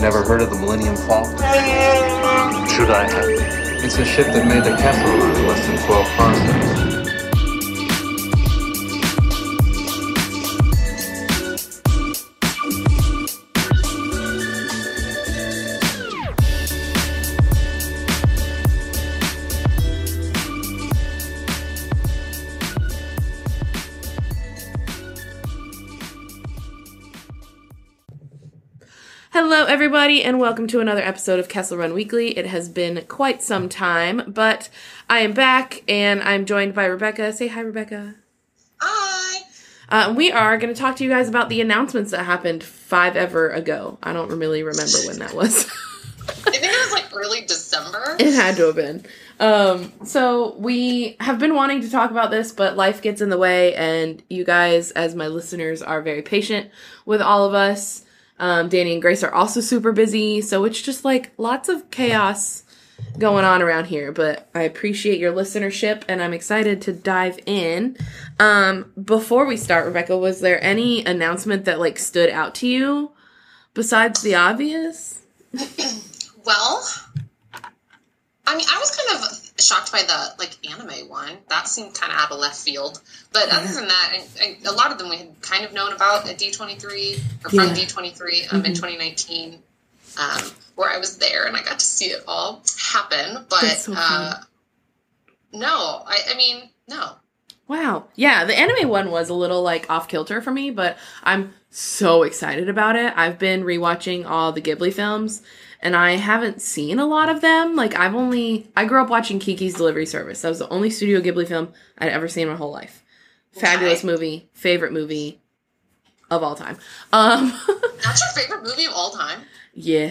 Never heard of the Millennium Falcon? Should I have? It's a ship that made the Kessel Run in less than 12 parsecs. Hello, everybody, and welcome to another episode of Kessel Run Weekly. It has been quite some time, but I am back and I'm joined by Rebecca. Say hi, Rebecca. Hi. Uh, we are going to talk to you guys about the announcements that happened five ever ago. I don't really remember when that was. I think it was like early December. it had to have been. Um, so we have been wanting to talk about this, but life gets in the way, and you guys, as my listeners, are very patient with all of us. Um, Danny and Grace are also super busy, so it's just like lots of chaos going on around here. But I appreciate your listenership, and I'm excited to dive in. Um, before we start, Rebecca, was there any announcement that like stood out to you besides the obvious? Well, I mean, I was kind of shocked by the like anime one. That seemed kind of out of left field. But other than that, I, I, a lot of them we had kind of known about at D23 or from Yeah. D23 um, in 2019, um, where I was there and I got to see it all happen. But so uh, no, I, I mean, no. Wow. Yeah, the anime one was a little like off kilter for me, but I'm so excited about it. I've been rewatching all the Ghibli films and I haven't seen a lot of them. Like I've only I grew up watching Kiki's Delivery Service. That was the only Studio Ghibli film I'd ever seen in my whole life. Fabulous Okay. movie, favorite movie of all time. Um That's your favorite movie of all time? yeah.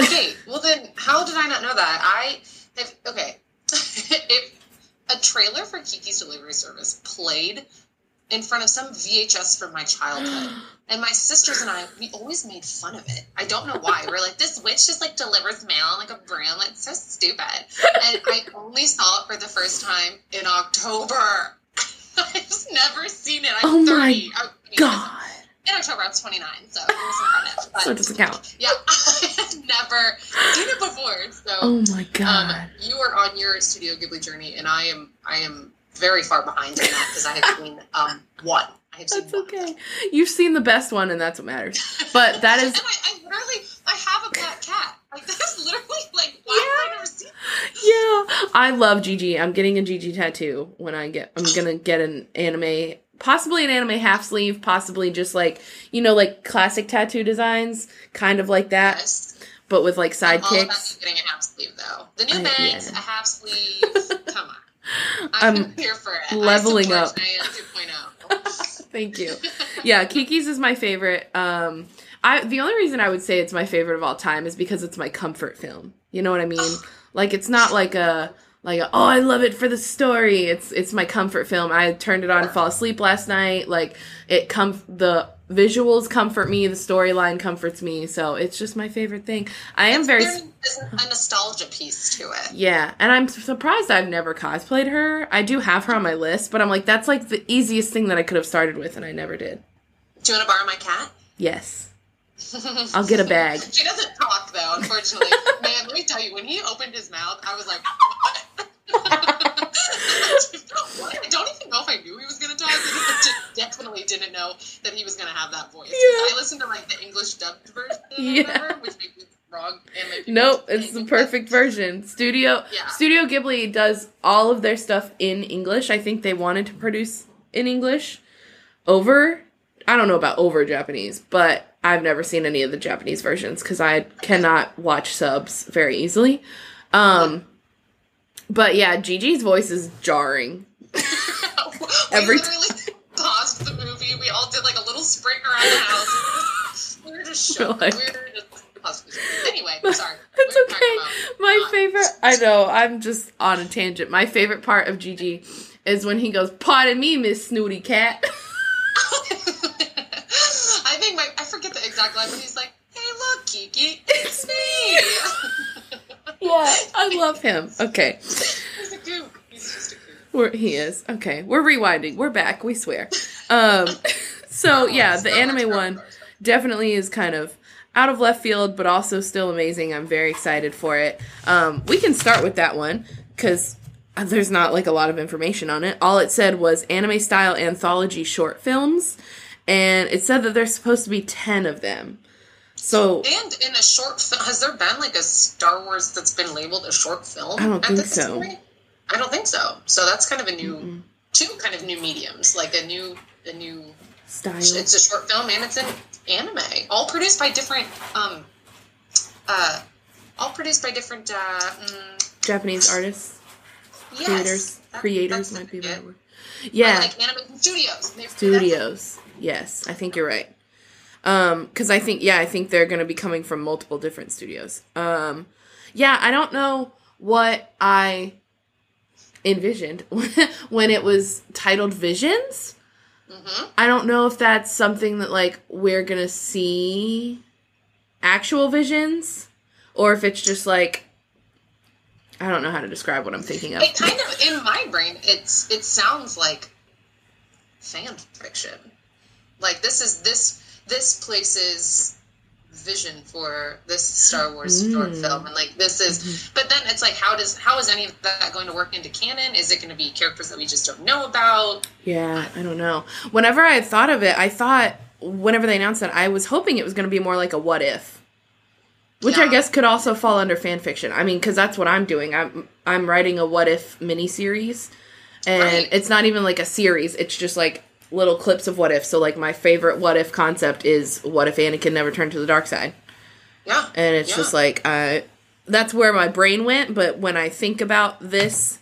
Okay, well then, how did I not know that? I have okay. if a trailer for Kiki's Delivery Service played in front of some VHS from my childhood, and my sisters and I, we always made fun of it. I don't know why. We're like, this witch just like delivers mail on like a broom. Like, it's so stupid. And I only saw it for the first time in October. I've just never seen it. I'm Oh my 30. I- I God. In October, I was 29, so it wasn't credit. So it doesn't count. yeah, I have never seen it before. So Oh my um, god. you are on your Studio Ghibli journey, and I am I am very far behind in that because I have seen um one. I have seen That's one. okay. You've seen the best one and that's what matters. But that is I, I literally I have a pet cat. Like that's literally like why have I never seen? Yeah, I love Jiji. I'm getting a Jiji tattoo when I get. I'm gonna get an anime, possibly an anime half sleeve, possibly just like you know, like classic tattoo designs, kind of like that, Yes. but with like I'm all about sidekicks. you getting a half sleeve though. The new bangs, yeah. a half sleeve. Come on. I'm here for it. leveling up. 2.0. Thank you. Yeah, Kiki's is my favorite. Um, I the only reason I would say it's my favorite of all time is because it's my comfort film. You know what I mean? Like it's not like a like a, oh I love it for the story. It's it's my comfort film. I turned it on, and fall asleep last night. Like it come the visuals comfort me, the storyline comforts me. So it's just my favorite thing. I am very There's a uh-huh. nostalgia piece to it. yeah, and I'm surprised I've never cosplayed her. I do have her on my list, but I'm like that's like the easiest thing that I could have started with, and I never did. Do you want to borrow my cat? Yes. I'll get a bag. She doesn't talk though, unfortunately. Man, let me tell you, when he opened his mouth, I was like, what? I don't even know if I knew he was gonna talk. I just definitely didn't know that he was gonna have that voice. Yeah. I listened to like the English dubbed version, Yeah. whatever, which may be wrong. And Nope, it's the perfect version. Studio Yeah. Studio Ghibli does all of their stuff in English. I think they wanted to produce in English over I don't know about over Japanese, but I've never seen any of the Japanese versions cuz I cannot watch subs very easily. Um but yeah, Jiji's voice is jarring. we Every literally paused the movie. We all did like a little sprint around the house. We were just shook. Like- we were just paused. Anyway, sorry. It's We okay. My not- favorite, I know, I'm just on a tangent. My favorite part of Gigi is when he goes, Pardon me, Miss Snooty Cat. I think my I forget the exact line, but he's like, "Hey, look, Kiki, it's me." Yeah, I love him. Okay, he's a goop. He's just a goop. we're, he is. Okay, we're rewinding. We're back, we swear. Um, so, yeah, the anime one. Definitely is kind of out of left field, but also still amazing. I'm very excited for it. Um, we can start with that one because there's not like a lot of information on it. All it said was anime style anthology short films, and it said that there's supposed to be 10 of them. So And in a short film, has there been like a Star Wars that's been labeled a short film? I don't at think this so. point? I don't think so. So that's kind of a new, two kind of new mediums, like a new, a new. style. It's a short film and it's an anime, all produced by different, um, uh, all produced by different, uh, mm, Japanese artists, yes, creators, that- creators might be a better word. Yeah, like animation studios. Studios. Yes, I think you're right. Um, because I think yeah, I think they're gonna be coming from multiple different studios. Um, yeah, I don't know what I envisioned when it was titled Visions. Mhm. I don't know if that's something that like we're gonna see actual visions, or if it's just like I don't know how to describe what I'm thinking of. It kind of in my brain, it's it sounds like fan fiction. Like this is this this place's vision for this Star Wars short Mm. film, and like this is. But then it's like, how does how is any of that going to work into canon? Is it going to be characters that we just don't know about? Yeah, I don't know. Whenever I thought of it, I thought whenever they announced it, I was hoping it was going to be more like a what if, which I guess could also fall under fan fiction. I mean, because that's what I'm doing. I'm I'm writing a what if miniseries, and Right. it's not even like a series. It's just like little clips of what if. So like my favorite what if concept is what if Anakin never turned to the dark side, Yeah, and it's Yeah. just like I. That's where my brain went, but when I think about this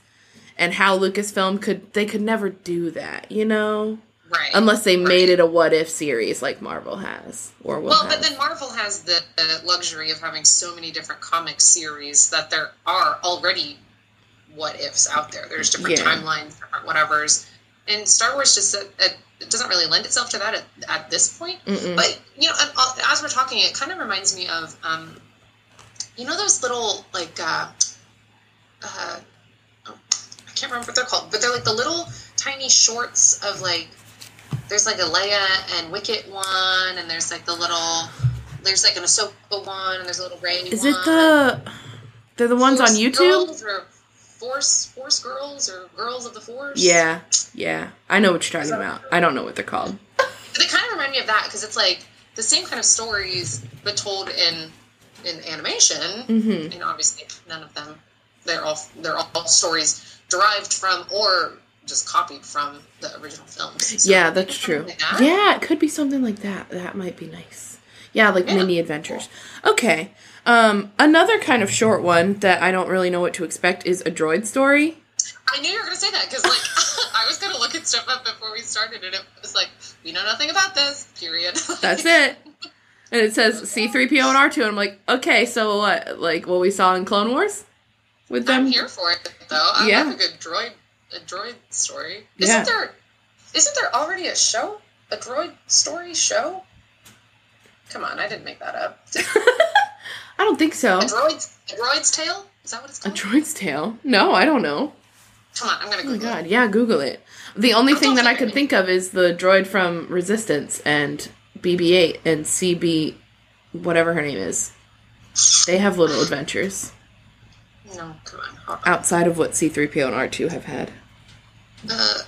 and how Lucasfilm could they could never do that, you know? right. Unless they Right. made it a what if series like Marvel has or Well, have. but then Marvel has the, the luxury of having so many different comic series that there are already what ifs out there. There's different Yeah. timelines, different whatevers, and Star Wars just uh, it, it doesn't really lend itself to that at, at this point. Mm-mm. But you know, uh, as we're talking, it kind of reminds me of um, you know those little like uh, uh, oh, I can't remember what they're called, but they're like the little tiny shorts of like there's like a Leia and Wicket one, and there's like the little there's like an Ahsoka one, and there's a little Rey Is one. it the they're the ones on YouTube? Force Force Girls or Girls of the Force? Yeah, yeah. I know what you're talking about. I don't know what they're called. they kind of remind me of that because it's like the same kind of stories but told in in animation Mm-hmm. and obviously none of them they're all they're all stories derived from or just copied from the original films So Yeah, that's true. like that. Yeah, it could be something like that. That might be nice. Yeah, like Yeah. mini adventures. Okay. Um, another kind of short one that I don't really know what to expect is a droid story. i knew you were going to say that because like i was going to look at stuff up before we started and it was like we know nothing about this period That's it. And it says C3PO and R2 and I'm like, okay, so what? Like what we saw in Clone Wars with them? i'm here for it though i Yeah. love a good droid a droid story Yeah. isn't there isn't there already a show a droid story show come on i didn't make that up I don't think so. A droid's a droid's tale? Is that what it's A called? droid's tail? No, I don't know. Come on, I'm gonna Oh Google god, it. yeah, Google it. The only I'll thing that I could think of is the droid from Resistance and BB-8 and CB, whatever her name is. They have little adventures No, come on. Hold on. outside of what C-3PO and R2 have had. Uh,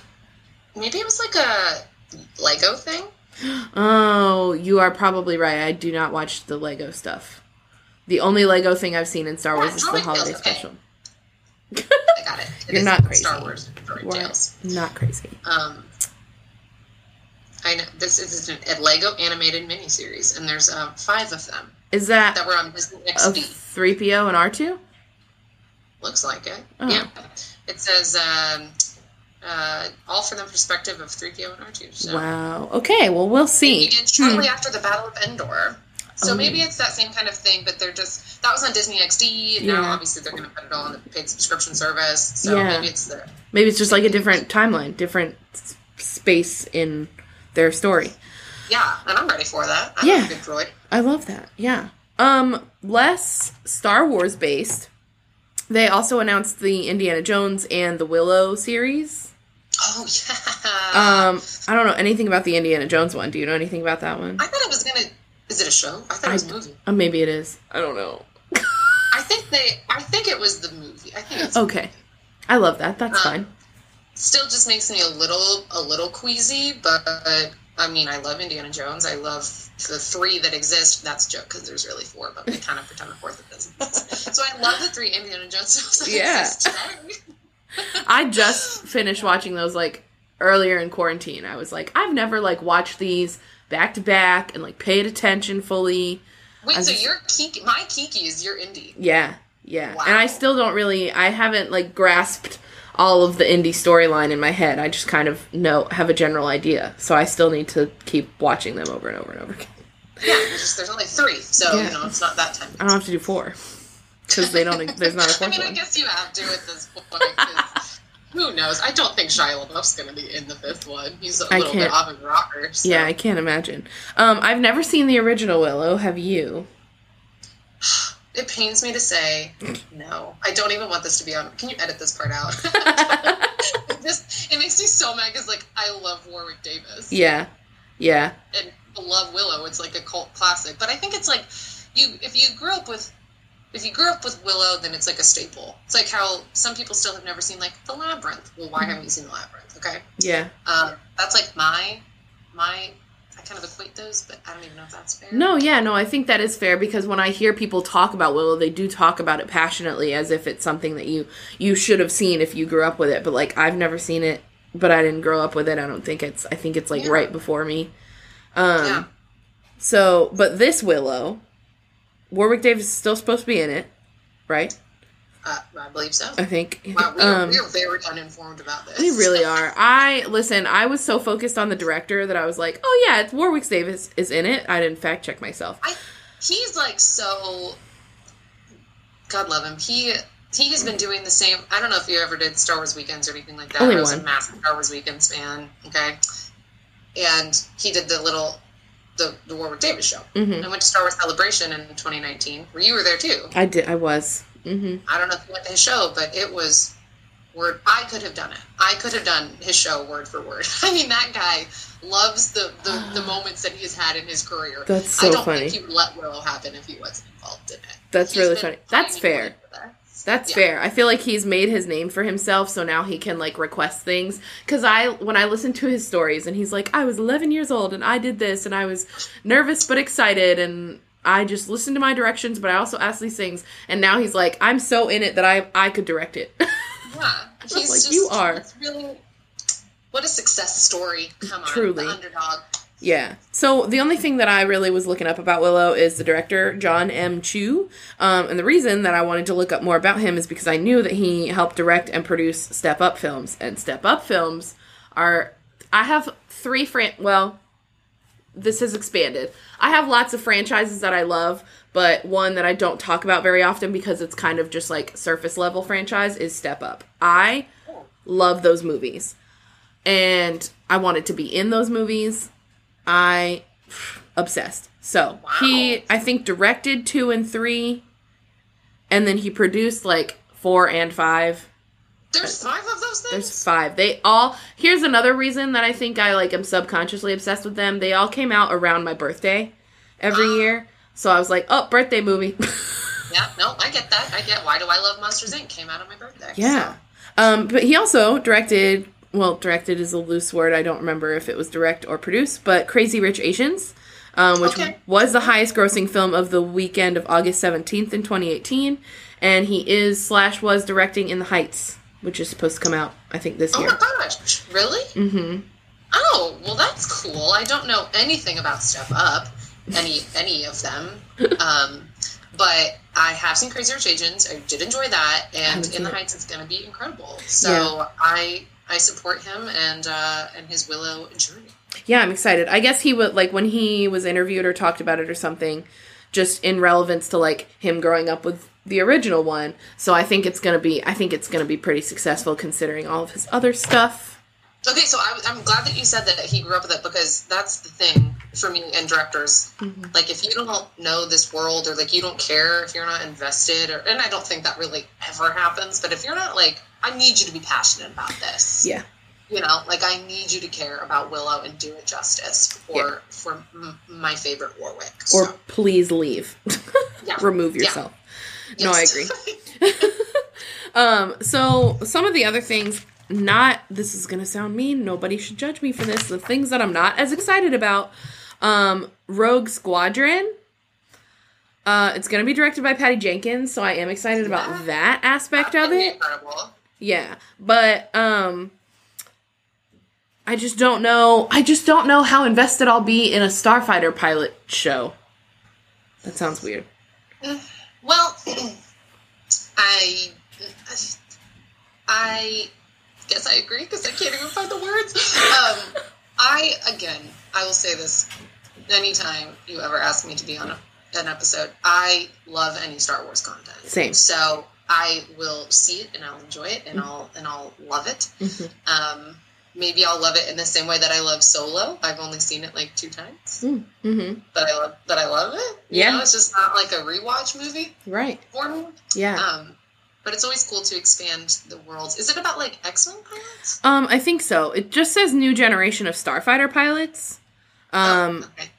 maybe it was like a Lego thing. Oh, you are probably right. I do not watch the Lego stuff. The only Lego thing I've seen in Star Wars Yeah, is the holiday okay. special. I got it. It You're is not crazy. Star Wars droid We're tales. not crazy. Um, I know this is an- a Lego animated miniseries, and there's um, five of them Is that that were on Disney XD. 3PO and R2? Looks like it. Oh. Yeah. It says um, uh, all from the perspective of 3PO and R2. So. Wow. Okay, well, we'll see. shortly after the Battle of Endor. So Oh. maybe it's that same kind of thing, but they're just that was on Disney XD, and Yeah. now obviously they're going to put it all on the paid subscription service. So Yeah. maybe it's the Maybe it's just like a different timeline, different space in their story. yeah, and I'm ready for that. I Yeah. love a good droid. I love that. Yeah. Um, less Star Wars based. They also announced the Indiana Jones and the Willow series. Oh yeah. Um, I don't know anything about the Indiana Jones one. Do you know anything about that one? I thought it was gonna. Is it a show? I thought it was a movie. Uh, maybe it is. I don't know. I think they. I think it was the movie. I think it's Okay. I love that. That's Um, fine. still just makes me a little a little queasy. But I mean, I love Indiana Jones. I love the three that exist. That's a joke because there's really four, but we kind of pretend the fourth doesn't exist. So I love the three Indiana Jones films that Yeah. I just finished watching those like earlier in quarantine. I was like, I've never like watched these back to back and like paid attention fully. Wait, so just- your Kiki, my Kiki is your indie. Yeah, yeah. And I still don't really. I haven't like grasped all of the indie storyline in my head. I just kind of know have a general idea. So I still need to keep watching them over and over and over again. Yeah, there's, just, there's only three, so Yeah. you know it's not that time. I don't have to do four because they don't. There's not a I fourth mean, I guess you have to at this point. Who knows? I don't think Shia LaBeouf's going to be in the fifth one. He's a I little bit off of rocker. So. Yeah, I can't imagine. Um, I've never seen the original Willow. Have you? It pains me to say no. I don't even want this to be on. Can you edit this part out? this it makes me so mad because like I love Warwick Davis Yeah, yeah, and I love Willow. It's like a cult classic. But I think it's like you if you grew up with if you grew up with Willow, then it's like a staple. It's like how some people still have never seen like The Labyrinth. Well, why haven't you seen The Labyrinth? Okay, yeah. um, that's like my my. I kind of equate those, but I don't even know if that's fair. No, yeah, no, I think that is fair because when I hear people talk about Willow, they do talk about it passionately as if it's something that you you should have seen if you grew up with it. But like I've never seen it, but I didn't grow up with it. I don't think it's I think it's like Yeah. right before me. Um Yeah. so but this Willow, Warwick Davis is still supposed to be in it, right? Uh, I believe so. I think. Wow, we're, um we're very uninformed about this. we really are. I listen. I was so focused on the director that I was like, "Oh yeah, it's Warwick Davis is in it." I didn't fact check myself. I, he's like so. God love him. He he has been doing the same. I don't know if you ever did Star Wars weekends or anything like that. Only I was one. a massive Star Wars weekends fan. Okay, and he did the little the the Warwick Davis show. hmm I went to Star Wars Celebration in 2019, where you were there too. I did. I was. hmm I don't know if you went to his show, but it was word. I could have done it. I could have done his show word for word. I mean, that guy loves the the, the moments that he has had in his career. That's so I don't funny. think he would let Willow happen if he wasn't involved in it. That's He's really funny. That's fair. That's Yeah. fair. I feel like he's made his name for himself, so now he can like request things. Cause I, when I listen to his stories, and he's like, I was 11 years old and I did this, and I was nervous but excited, and I just listened to my directions, but I also asked these things, and now he's like, I'm so in it that I I could direct it. Yeah, he's Like, just, you are. It's really what a success story. Come on, Truly. the underdog. Yeah. So the only thing that I really was looking up about Willow is the director John M. Chu, um, and the reason that I wanted to look up more about him is because I knew that he helped direct and produce Step Up films, and Step Up films are I have three fran well. This has expanded. I have lots of franchises that I love, but one that I don't talk about very often because it's kind of just like surface level franchise is Step Up. I love those movies. And I wanted to be in those movies. I obsessed. So he, I think, directed two and three, and then he produced like four and five. There's five of those things. There's five. They all. Here's another reason that I think I like am subconsciously obsessed with them. They all came out around my birthday every year, so I was like, oh, birthday movie. Yeah, no, I get that. I get why do I love Monsters Inc. came out on my birthday. Yeah. Um, but he also directed, well, directed is a loose word. I don't remember if it was direct or produced, but Crazy Rich Asians, um, which Okay. was the highest grossing film of the weekend of August 17th in 2018. And he is slash was directing In the Heights, which is supposed to come out, I think, this Oh year. my gosh, really? Mm-hmm. Oh, well, that's cool. I don't know anything about Step Up, any any of them, um, but I have seen Crazy Rich Asians. I did enjoy that, and In the it. Heights is going to be incredible. So Yeah. I I support him and uh, and his Willow journey. Yeah, I'm excited. I guess he would like when he was interviewed or talked about it or something, just in relevance to like him growing up with the original one. So I think it's gonna be I think it's gonna be pretty successful considering all of his other stuff. Okay, so I, I'm glad that you said that he grew up with it because that's the thing for me and directors. Mm-hmm. Like, if you don't know this world or like you don't care if you're not invested, or and I don't think that really ever happens. But if you're not like, I need you to be passionate about this. Yeah. You know, like I need you to care about Willow and do it justice for Yeah. for m- my favorite Warwick. Or please leave. yeah. Remove Yeah. yourself. No, I agree. Um, so some of the other things, not this is gonna sound mean. Nobody should judge me for this. The things that I'm not as excited about, um, Rogue Squadron. Uh, it's gonna be directed by Patty Jenkins, so I am excited Yeah. about that aspect That of it. Incredible. Yeah, but um, I just don't know. I just don't know how invested I'll be in a Starfighter pilot show. That sounds weird. Well, I I guess I agree because I can't even find the words. Um, I again, I will say this: anytime you ever ask me to be on a, an episode, I love any Star Wars content. Same. So I will see it and I'll enjoy it and I'll and I'll love it. Mhm. Um, maybe I'll love it in the same way that I love Solo. I've only seen it like two times, Mm-hmm. but I love but I love it. You Yeah. know, it's just not like a rewatch movie Right. for me. Yeah. Um, but it's always cool to expand the worlds. Is it about like X-wing pilots? Um, I think so. It just says new generation of starfighter pilots. Um, Oh, okay.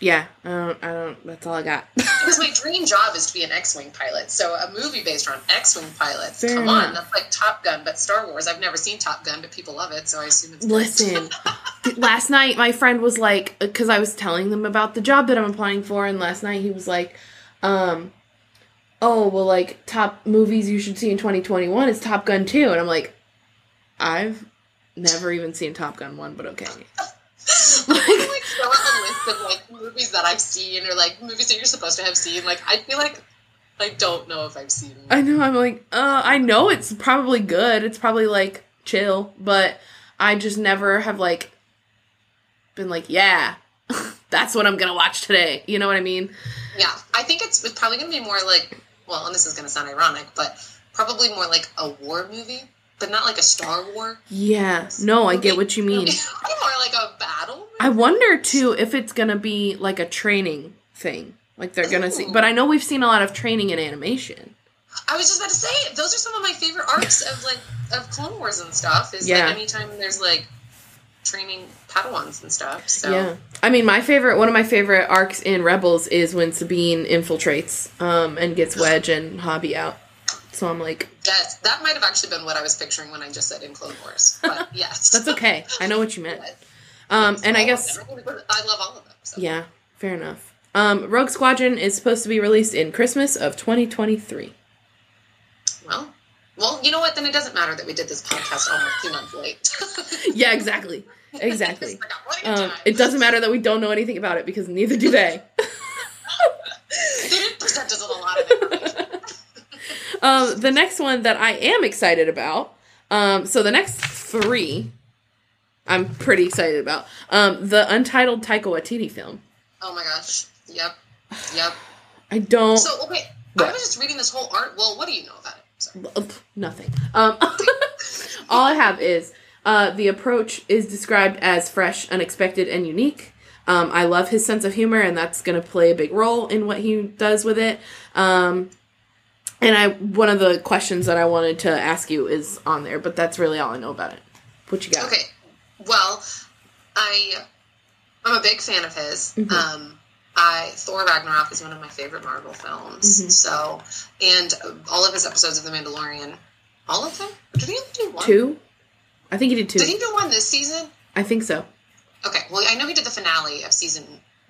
yeah. I don't. I don't. That's all I got. because my dream job is to be an X-wing pilot. So a movie based on X-wing pilots. Fair Come enough. on, that's like Top Gun, but Star Wars. I've never seen Top Gun, but people love it, so I assume it's. Listen, last night my friend was like, because I was telling them about the job that I'm applying for, and last night he was like, um, oh well, like top movies you should see in 2021 is Top Gun 2, and I'm like, I've never even seen Top Gun 1, but okay. I'm like fill out a list of like movies that I've seen or like movies that you're supposed to have seen. Like I feel like I don't know if I've seen. I know. I'm like, uh, I know it's probably good. It's probably like chill, but I just never have like been like, yeah, that's what I'm gonna watch today. You know what I mean? Yeah, I think it's, it's probably to be more like well, and this is going to sound ironic, but probably more like a war movie, but not like a Star War. Yeah. No, I get what you mean. more like a battle. movie. I wonder too if it's gonna be like a training thing. Like they're gonna see, but I know we've seen a lot of training in animation. I was just about to say those are some of my favorite arcs of like of Clone Wars and stuff. Is Yeah. like anytime there's like training Padawans and stuff. So Yeah. I mean, my favorite, one of my favorite arcs in Rebels is when Sabine infiltrates um, and gets Wedge and Hobbie out. So I'm like, that that might have actually been what I was picturing when I just said in Clone Wars. But yes, that's okay. I know what you meant. Um, and I guess. I love all of them. So. yeah, fair enough. Um, Rogue Squadron is supposed to be released in Christmas of 2023. Well, well, you know what? Then it doesn't matter that we did this podcast almost two months late. Yeah, exactly. Exactly. I got plenty of Um, it doesn't matter that we don't know anything about it because neither do they. They didn't present us with a lot of information. Um, the next one that I am excited about. Um, so the next three, I'm pretty excited about. Um, the untitled Taika Waititi film. Oh my gosh. Yep. Yep. I don't. So okay, What? I was just reading this whole art. Well, what do you know about it? Sorry. Nothing. Um, all I have is uh, the approach is described as fresh, unexpected, and unique. Um, I love his sense of humor, and that's going to play a big role in what he does with it. Um, and I, one of the questions that I wanted to ask you is on there, but that's really all I know about it. What you got? Okay. Well, I I'm a big fan of his. Mhm. Um, I Thor Ragnarok is one of my favorite Marvel films. Mhm. So, and all of his episodes of The Mandalorian, all of them. Did he only do one? Two? I think he did two. Did he do one this season? I think so. Okay. Well, I know he did the finale of season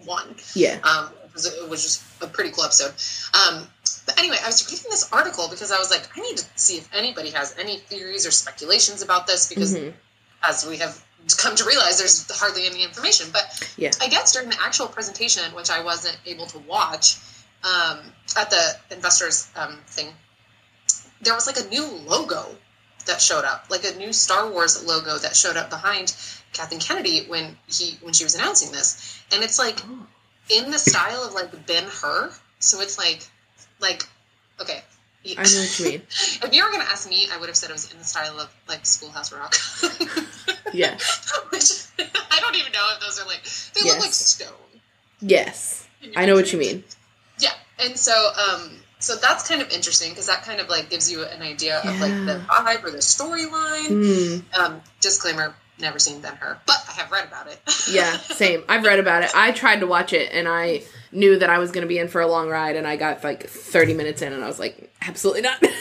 one. Yeah. Um, it was, it was just a pretty cool episode. Um, but anyway, I was reading this article because I was like, I need to see if anybody has any theories or speculations about this because, Mhm. as we have come to realize, there's hardly any information. But Yeah. I guess during the actual presentation, which I wasn't able to watch um, at the investors um, thing, there was like a new logo that showed up, like a new Star Wars logo that showed up behind Kathleen Kennedy when he when she was announcing this, and it's like Oh. in the style of like Ben Hur. So it's like, like, okay. I know what you mean. If you were gonna ask me, I would have said it was in the style of like Schoolhouse Rock. Yeah. Which I don't even know if those are like they look like stone. Yes. I know what you mean. Yeah, and so um, so that's kind of interesting because that kind of like gives you an idea of like the Yeah. vibe or the storyline. Hmm. Um, disclaimer: never seen Ben Hur, but I have read about it. Yeah, same. I've read about it. I tried to watch it and I knew that I was going to be in for a long ride and I got like 30 minutes in and I was like, absolutely not.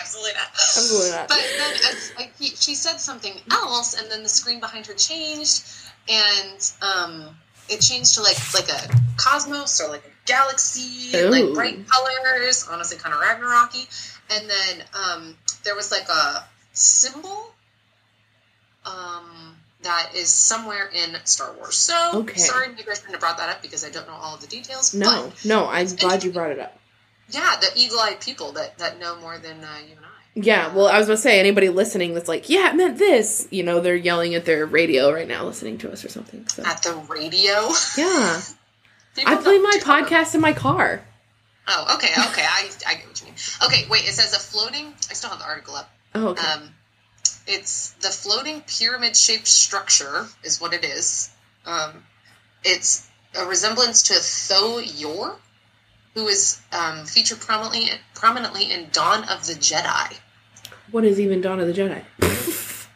Absolutely not. Absolutely not. But then as, like, he, she said something else, and then the screen behind her changed, and um, it changed to like like a cosmos or like a galaxy, Ooh. like bright colors. Honestly, kind of Ragnaroky. And then um, there was like a symbol um, that is somewhere in Star Wars. So Okay. sorry, maybe I shouldn't brought that up because I don't know all of the details. no, But no, I'm glad you brought it up. yeah, the eagle-eyed people that that know more than uh, you and I. Yeah, well, I was going to say, anybody listening that's like, yeah, it meant this, you know, they're yelling at their radio right now listening to us or something. So, At the radio. yeah. I play my podcast in my car. Oh, okay, okay. I, I get what you mean. Okay, wait. It says a floating. I still have the article up. Oh, okay. Um, it's the floating pyramid-shaped structure is what it is. Um, it's a resemblance to Tho Yor, who is um, featured prominently prominently in Dawn of the Jedi. what is even Dawn of the Jedi?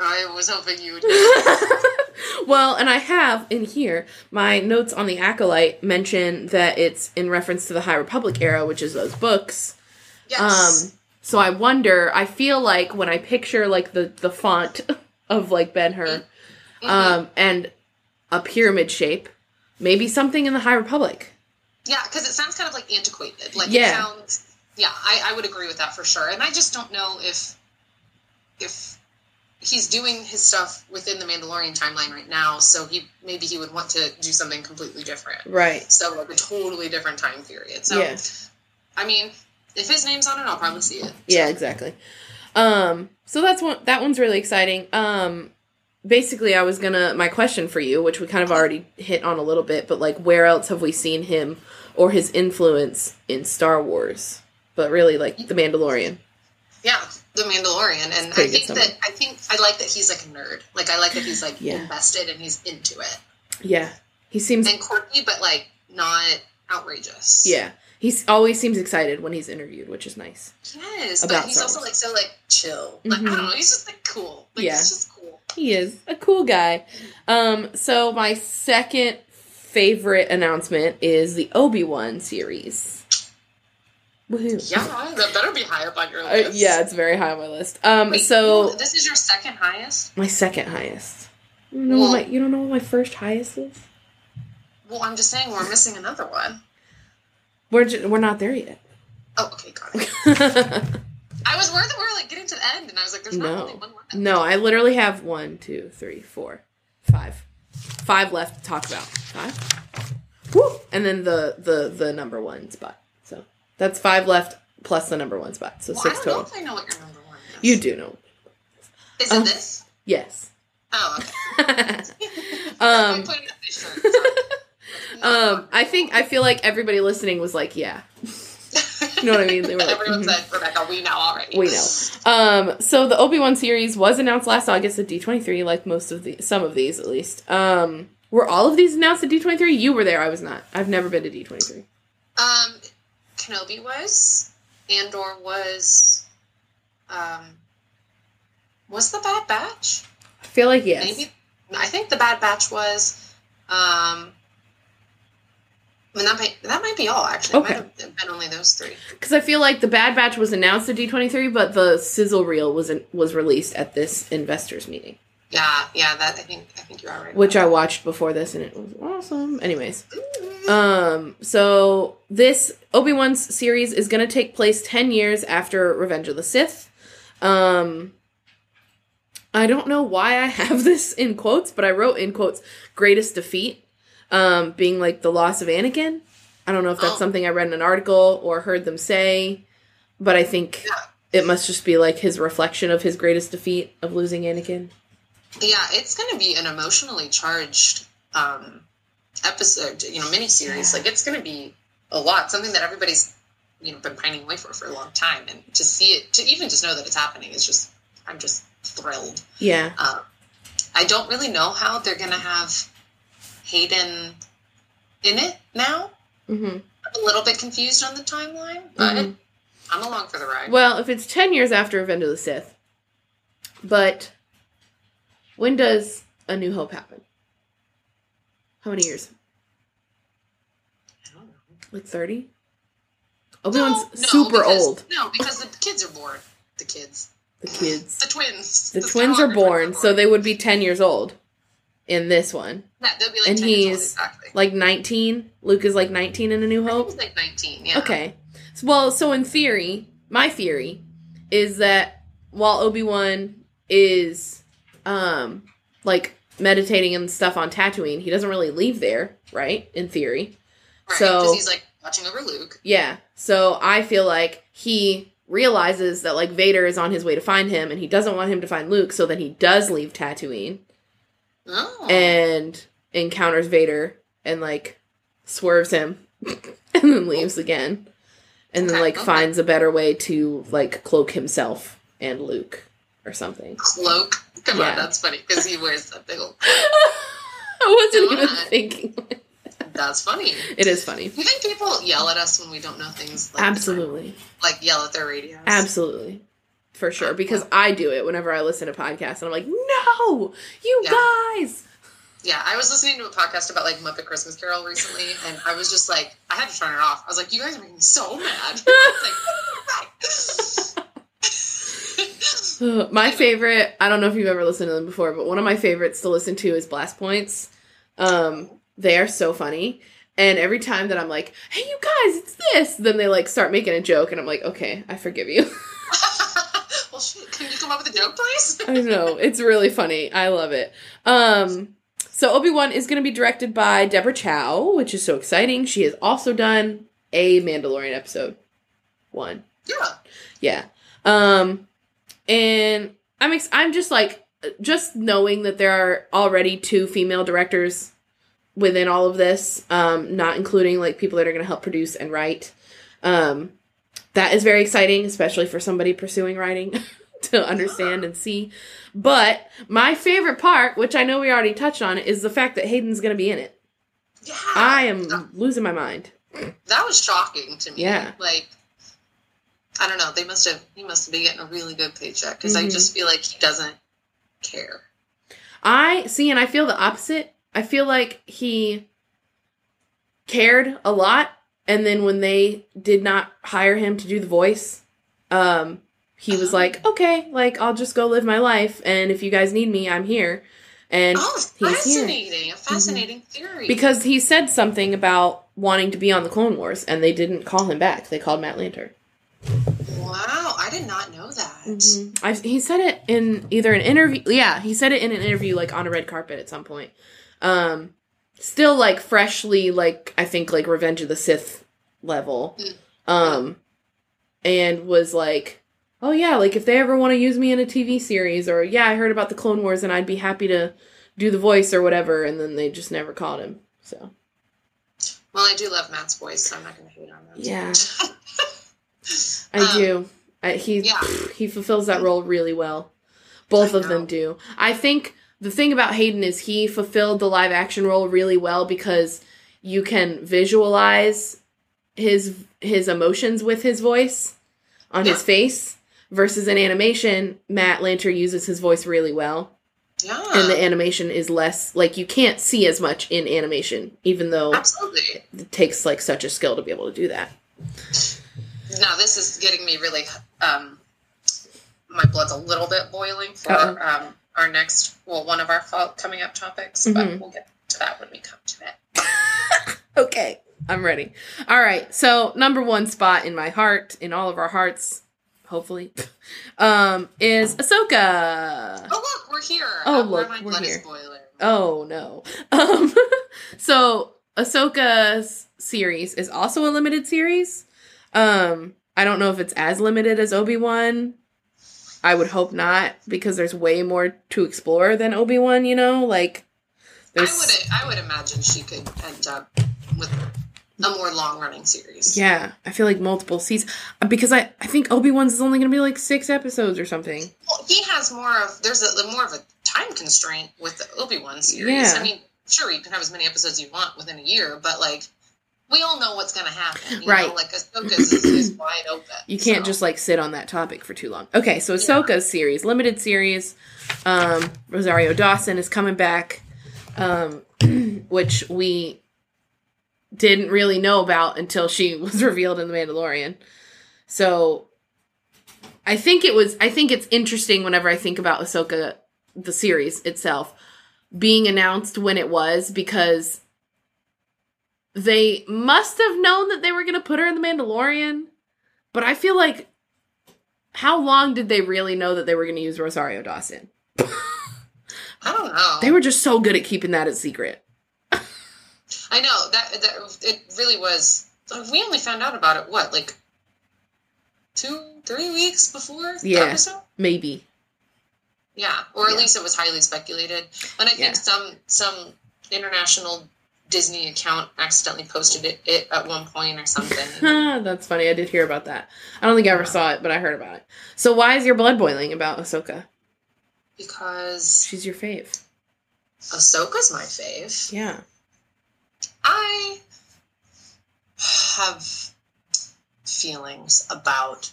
I was hoping you would. Well, and I have in here my notes on the Acolyte mention that it's in reference to the High Republic era, which is those books. yes. Um, so I wonder. I feel like when I picture like the the font of like Ben Hur, Mhm. um, and a pyramid shape, maybe something in the High Republic. Yeah, because it sounds kind of like antiquated. Like Yeah. it sounds. Yeah, I, I would agree with that for sure. And I just don't know if if he's doing his stuff within the Mandalorian timeline right now. So he maybe he would want to do something completely different. Right. So like a totally different time period. So Yeah. I mean, if his name's on it, I'll probably see it. Yeah, exactly. Um, so that's one. That one's really exciting. Um, basically, I was gonna my question for you, which we kind of already hit on a little bit, but like, where else have we seen him or his influence in Star Wars? But really, like the Mandalorian. Yeah, the Mandalorian, and I think that I think I like that he's like a nerd. Like I like that he's like Yeah. invested and he's into it Yeah, he seems. and quirky, but like not outrageous. Yeah, he always seems excited when he's interviewed, which is nice. Yes, but he's also like so like chill. Like I Mhm. don't know, he's just like cool. Like Yeah. he's just cool. He is a cool guy. Um, so my second favorite announcement is the Obi Wan series. Woohoo! Yeah, that better be high up on your Uh, list. yeah, it's very high on my list. Um, Wait, so this is your second highest. my second highest. You don't know, what Well- my, you don't know what my first highest is? Well, I'm just saying we're missing another one. We're ju- we're not there yet. Oh, okay, got it. I was worried that we were like getting to the end, and I was like, "There's not No. only one left." no, I literally have one, two, three, four, five, five left to talk about. Five. Woo! And then the the the number one spot. That's five left plus the number one spot. So Well, I six don't know total. if I know what your number one is. You do know. Is it Oh. this? Yes. Oh, okay. um, I'm putting up this shirt. Sorry. um, I think I feel like everybody listening was like, yeah, you know what I mean? They were like, Everyone mhm. said, Rebecca, we know already. We know. Um, so the Obi Wan series was announced last August at D twenty three, like most of the some of these at least. Um, were all of these announced at D twenty three? You were there. I was not. I've never been to D twenty three. Um, Kenobi was. Andor was. Um, was the Bad Batch? I feel like yes. Maybe. I think the Bad Batch was. Um, I mean, that might, that might be all, actually. Okay. It might have been only those three. Because I feel like the Bad Batch was announced at D twenty three, but the sizzle reel was in, was released at this investors meeting, Yeah, yeah, that I think I think you're all right. which I watched before this, and it was awesome. Anyways. Um, so this Obi Wan's series is going to take place 10 years after Revenge of the Sith. Um, I don't know why I have this in quotes, but I wrote in quotes greatest defeat, um, being like the loss of Anakin. I don't know if that's Oh. something I read in an article or heard them say, but I think Yeah. it must just be like his reflection of his greatest defeat of losing Anakin. Yeah, it's going to be an emotionally charged um, episode, you know, miniseries. Yeah. Like it's going to be a lot, something that everybody's you know been pining away for for a long time, and to see it, to even just know that it's happening is just, I'm just thrilled. Yeah. Um, I don't really know how they're going to have Hayden in it now. hmm a little bit confused on the timeline, but Mhm. I'm along for the ride. Well, if it's 10 years after Revenge of the Sith, but when does A New Hope happen? How many years? I don't know. Like 30? Obi-Wan's No, no, super because- old. No, because the kids are born. The kids. The kids. The twins. The twins are born, twins so they would be 10 years old in this one. Yeah, they'll be like and 10 years old, he's exactly. Like 19. Luke is like 19 in A New Hope. he's like 19, yeah. Okay. So- Well, so in theory, my theory is that while Obi-Wan is um like meditating and stuff on Tatooine, he doesn't really leave there, right? In theory. Right, So- because he's like watching over Luke. Yeah. So I feel like he realizes that like Vader is on his way to find him and he doesn't want him to find Luke, so then he does leave Tatooine Oh. and encounters Vader and like swerves him and then leaves again. And then like okay. finds a better way to like cloak himself and Luke or something. Cloak. Come Yeah. on, that's funny because he wears that big old. I wasn't Go even on. thinking. That's funny. It is funny. You think people yell at us when we don't know things? Like Absolutely. Like yell at their radios. Absolutely. For sure. Because I do it whenever I listen to podcasts and I'm like, no, you Yeah. guys. Yeah, I was listening to a podcast about like Muppet Christmas Carol recently, and I was just like, I had to turn it off. I was like, you guys are making me so mad. my favorite, I don't know if you've ever listened to them before, but one of my favorites to listen to is Blast Points. Um, they are so funny. And every time that I'm like, hey, you guys, it's this, then they like start making a joke, and I'm like, okay, I forgive you. well, shit, can you come up with a joke, please? I know. It's really funny. I love it. Um, so Obi-Wan is going to be directed by Deborah Chow, which is so exciting. She has also done a Mandalorian episode. One. Yeah. Yeah. Um and I'm ex- I'm just like just knowing that there are already two female directors within all of this, um not including like people that are going to help produce and write. Um that is very exciting, especially for somebody pursuing writing to understand and see. But my favorite part, which I know we already touched on, is the fact that Hayden's going to be in it. Yeah. I am losing my mind. that was shocking to me. Yeah. Like, I don't know. They must have. He must be getting a really good paycheck because I Mhm. just feel like he doesn't care. I see, and I feel the opposite. I feel like he cared a lot, and then when they did not hire him to do the voice, um, he was Oh. like, "Okay, like I'll just go live my life, and if you guys need me, I'm here." And Oh, he's here fascinating! A fascinating theory. because he said something about wanting to be on the Clone Wars, and they didn't call him back. They called Matt Lanter. wow, I did not know that. Mm-hmm. I, he said it in either an interview. Yeah, he said it in an interview, like on a red carpet at some point. Um, still like freshly, like I think like Revenge of the Sith level. Mm. Um, and was like, oh yeah, like if they ever want to use me in a TV series, or yeah, I heard about the Clone Wars and I'd be happy to do the voice or whatever. And then they just never called him. So Well, I do love Matt's voice, so I'm not going to hate on that. Yeah. I Um, do. I, he yeah. he fulfills that role really well. Both I of them do. I think the thing about Hayden is he fulfilled the live action role really well because you can visualize his his emotions with his voice on his face versus in animation Matt Lanter uses his voice really well Yeah. and the animation is less like you can't see as much in animation even though Absolutely. it takes like such a skill to be able to do that. Now this is getting me really. Um, my blood's a little bit boiling for um, our next, well, one of our fall coming up topics, Mhm. but we'll get to that when we come to it. Okay, I'm ready. All right, so number one spot in my heart, in all of our hearts, hopefully, um, is Ahsoka. Oh look, we're here. Oh, Uh, look, my we're blood here. is boiling. Oh no. Um, so Ahsoka's series is also a limited series. Um, I don't know if it's as limited as Obi Wan. I would hope not because there's way more to explore than Obi Wan. You know, like I would. I would imagine she could end up with a more long running series. Yeah, I feel like multiple seasons because I I think Obi Wan's is only gonna be like six episodes or something. Well, he has more of. There's a more of a time constraint with the Obi Wan series. Yeah. I mean, sure, you can have as many episodes you want within a year, but like, we all know what's going to happen. You Right. Know? Like Ahsoka is, is wide open. You can't so. just like sit on that topic for too long. Okay, so Ahsoka's series, limited series. Um, Rosario Dawson is coming back, um, which we didn't really know about until she was revealed in The Mandalorian. So I think it was. I think it's interesting whenever I think about Ahsoka, the series itself, being announced when it was because they must have known that they were going to put her in The Mandalorian. But I feel like, how long did they really know that they were going to use Rosario Dawson? I don't know. They were just so good at keeping that a secret. I know that, that it really was. We only found out about it what, like two, three weeks before Yeah. the episode. Maybe. Yeah, or at Yeah. least it was highly speculated. And I think Yeah. some some international Disney account accidentally posted it, it at one point or something. That's funny. I did hear about that. I don't think I ever saw it, but I heard about it. So why is your blood boiling about Ahsoka? because She's your fave. Ahsoka's my fave. Yeah. I have feelings about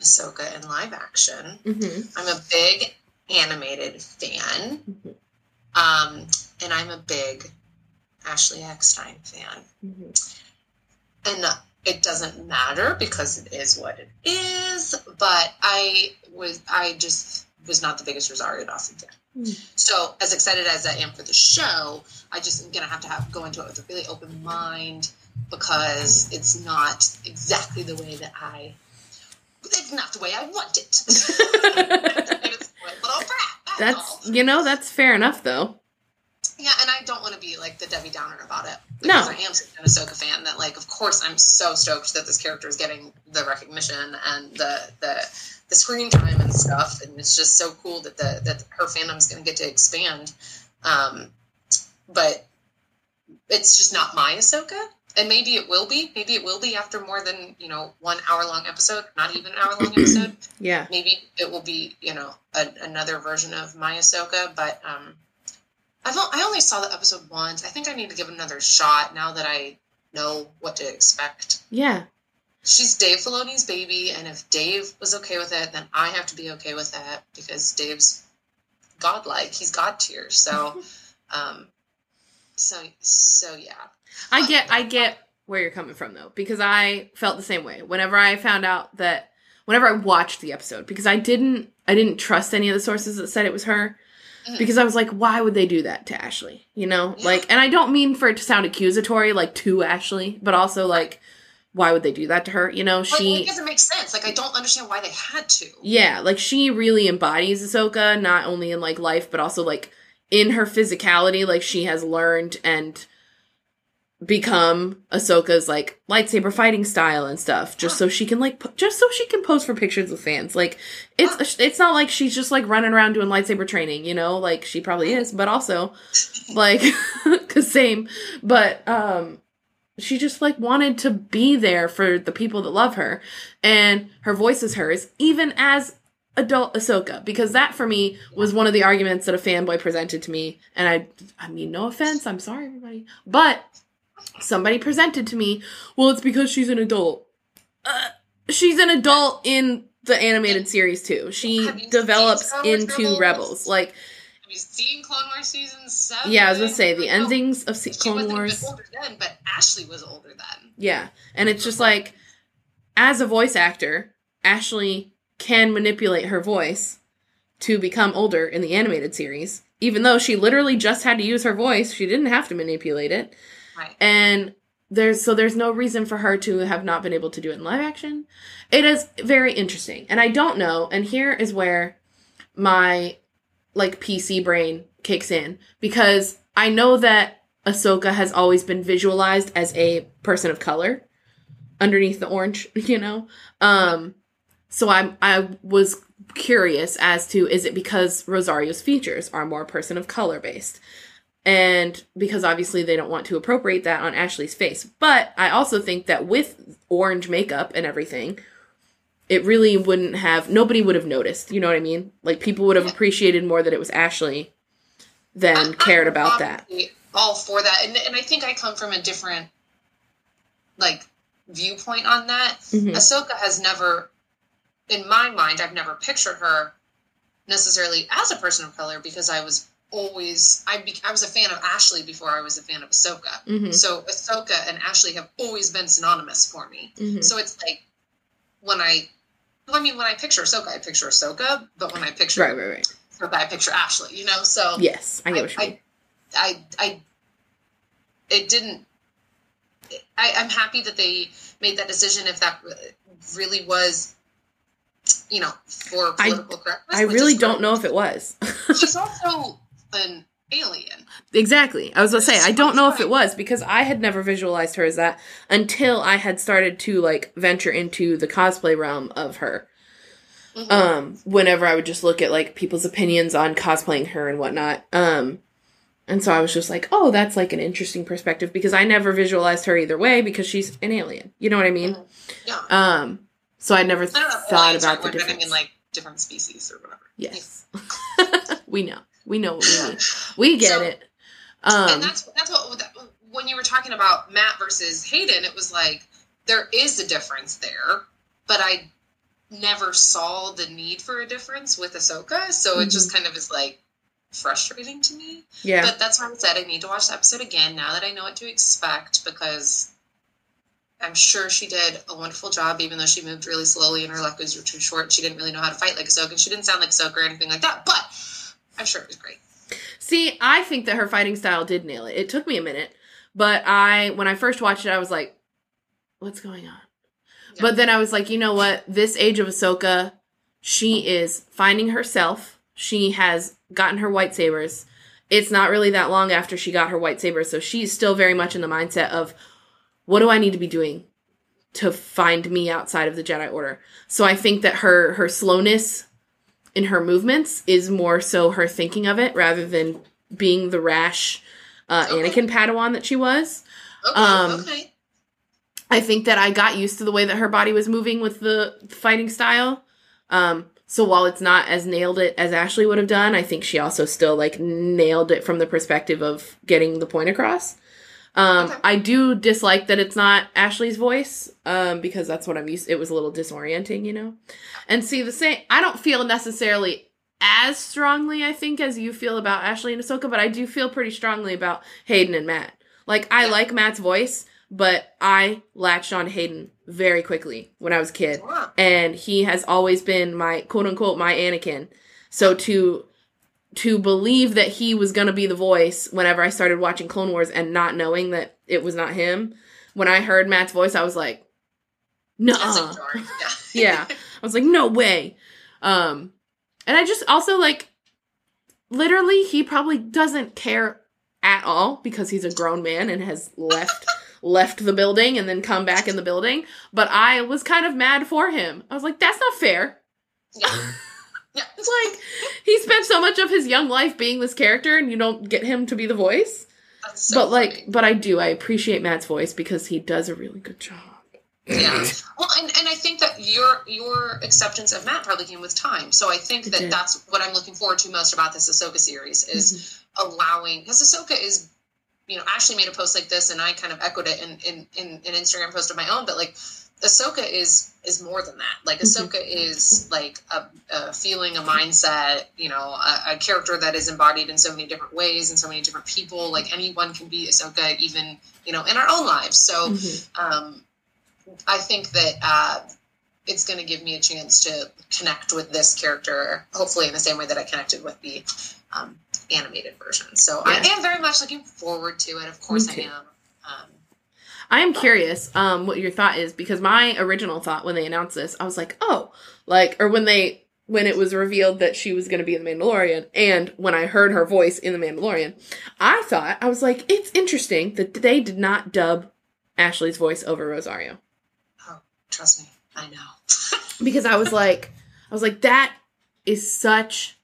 Ahsoka in live action. hmm I'm a big animated fan. Mhm. Um, and I'm a big Ashley Eckstein fan. hmm And it doesn't matter because it is what it is, but I was I just was not the biggest Rosario Dawson fan. Mm. So as excited as I am for the show, I just am gonna have to have go into it with a really open mind because it's not exactly the way that I it's not the way I want it. it's a little brat, that's. That's you know that's fair enough though. I don't want to be like the Debbie Downer about it. No. Because I am such an Ahsoka fan that like of course I'm so stoked that this character is getting the recognition and the the the screen time and stuff and it's just so cool that the that her fandom's gonna get to expand. Um but it's just not my Ahsoka. And maybe it will be. Maybe it will be after more than, you know, one hour long episode, not even an hour long episode Yeah. maybe it will be you know a, another version of my Ahsoka, but um, I've I only saw the episode once. I think I need to give another shot now that I know what to expect. Yeah. She's Dave Filoni's baby, and if Dave was okay with it, then I have to be okay with that because Dave's godlike. He's god tier. So, um, so so yeah. I get I get where you're coming from though because I felt the same way whenever I found out that whenever I watched the episode because I didn't I didn't trust any of the sources that said it was her. Mm. because I was like why would they do that to Ashley you know Yeah. like and I don't mean for it to sound accusatory like to Ashley but also like why would they do that to her you know Like, she it doesn't make sense. Like I don't understand why they had to. yeah, like she really embodies Ahsoka, not only in like life, but also like in her physicality. Like she has learned and become Ahsoka's like lightsaber fighting style and stuff, just so she can like, po- just so she can pose for pictures with fans. Like it's it's not like she's just like running around doing lightsaber training, you know. Like she probably is, but also like, cause same, but um. She just like wanted to be there for the people that love her, and her voice is hers, even as adult Ahsoka, because that for me was one of the arguments that a fanboy presented to me, and I, I mean, no offense, I'm sorry, everybody, but somebody presented to me, well, it's because she's an adult. Uh, she's an adult in the animated series too. She Have you seen develops into Rebels? Rebels, like Have you seen Clone Wars season seven? yeah, I was gonna say the endings of Se- Clone Wars. older then, but Ashley was older then. Yeah. And it's just like, as a voice actor, Ashley can manipulate her voice to become older in the animated series. Even though she literally just had to use her voice, she didn't have to manipulate it. Right. And there's so there's no reason for her to have not been able to do it in live action. It is very interesting. And I don't know, and here is where my like PC brain kicks in because I know that Ahsoka has always been visualized as a person of color underneath the orange, you know. Um so I I was curious as to is it because Rosario's features are more person of color based? And because obviously they don't want to appropriate that on Ashley's face. But I also think that with orange makeup and everything, it really wouldn't have nobody would have noticed. You know what I mean? Like people would have appreciated more that it was Ashley than I'm- cared about that. All for that, and and I think I come from a different like viewpoint on that. Mhm. Ahsoka has never, in my mind, I've never pictured her necessarily as a person of color because I was always I be, I was a fan of Ashley before I was a fan of Ahsoka. Mhm. So Ahsoka and Ashley have always been synonymous for me. Mhm. So it's like when I, well, I mean, when I picture Ahsoka, I picture Ahsoka, but when I picture Right, right, right. Ahsoka, I picture Ashley. You know, so Yes, I get what you mean. I, I, it didn't. I, I'm happy that they made that decision. If that really was, you know, for I- political correctness, I really don't know if it was. She's also an alien. exactly. I was gonna say I don't know if it was because I had never visualized her as that until I had started to like venture into the cosplay realm of her. Mhm. um whenever i would just look at like people's opinions on cosplaying her and whatnot um and so i was just like oh that's like an interesting perspective because i never visualized her either way because she's an alien you know what i mean yeah. um so i never I thought about the but I mean, like different species or whatever. yes we know we know what we mean we get So- it um and that's that's what when you were talking about Matt versus Hayden, it was like there is a difference there, but I never saw the need for a difference with Ahsoka, so it just kind of is like frustrating to me. yeah But that's why I said I need to watch the episode again now that I know what to expect because I'm sure she did a wonderful job, even though she moved really slowly and her left was too short. She didn't really know how to fight like Ahsoka, and she didn't sound like Ahsoka or anything like that. But I'm sure it was great. See, I think that her fighting style did nail it. It took me a minute, but I when I first watched it, I was like, "What's going on?" Yeah. But then I was like, "You know what? This age of Ahsoka, she is finding herself. She has gotten her white sabers. It's not really that long after she got her white sabers, so she's still very much in the mindset of, what do I need to be doing to find me outside of the Jedi Order?" So I think that her her slowness in her movements is more so her thinking of it rather than being the rash uh, Okay. Anakin Padawan that she was. Okay, Um, okay. I think that I got used to the way that her body was moving with the fighting style. Um, so while it's not as nailed it as Ashley would have done, I think she also still like nailed it from the perspective of getting the point across. Um, Okay. I do dislike that it's not Ashley's voice, um, because that's what I'm used. It was a little disorienting, you know. And see the same. I don't feel necessarily as strongly, I think, as you feel about Ashley and Ahsoka, but I do feel pretty strongly about Hayden and Matt. Like I Yeah. like Matt's voice, but I latched on Hayden very quickly when I was a kid, and he has always been my quote unquote my Anakin. So to to believe that he was going to be the voice whenever I started watching Clone Wars and not knowing that it was not him, when I heard Matt's voice, I was like, no, That's like jarring. Yeah. yeah. I was like, no way. Um, and I just also like, literally, he probably doesn't care at all because he's a grown man and has left left the building and then come back in the building. But I was kind of mad for him. I was like, that's not fair. yeah. Yeah. It's like he spent so much of his young life being this character, and you don't get him to be the voice. So but like, funny. but I do. I appreciate Matt's voice because he does a really good job. yeah. Well, and, and I think that your your acceptance of Matt probably came with time. So I think that that's what I'm looking forward to most about this Ahsoka series is mm-hmm. allowing because Ahsoka is, you know, Ashley made a post like this, and I kind of echoed it in in, in an Instagram post of my own. But like, Ahsoka is is more than that. Like Mhm. Ahsoka is like a, a feeling, a mindset, you know, a, a character that is embodied in so many different ways and so many different people. Like anyone can be Ahsoka, even you know, in our own lives. So Mhm. um, I think that uh, it's going to give me a chance to connect with this character, hopefully in the same way that I connected with the um, animated version. So I am very much looking forward to it. Of course, I am. I am curious um what your thought is because my original thought when they announced this, I was like, oh, like or when they when it was revealed that she was going to be in the Mandalorian and when I heard her voice in the Mandalorian, I thought I was like, it's interesting that they did not dub Ashley's voice over Rosario Oh, trust me, I know. because I was like, I was like, that is such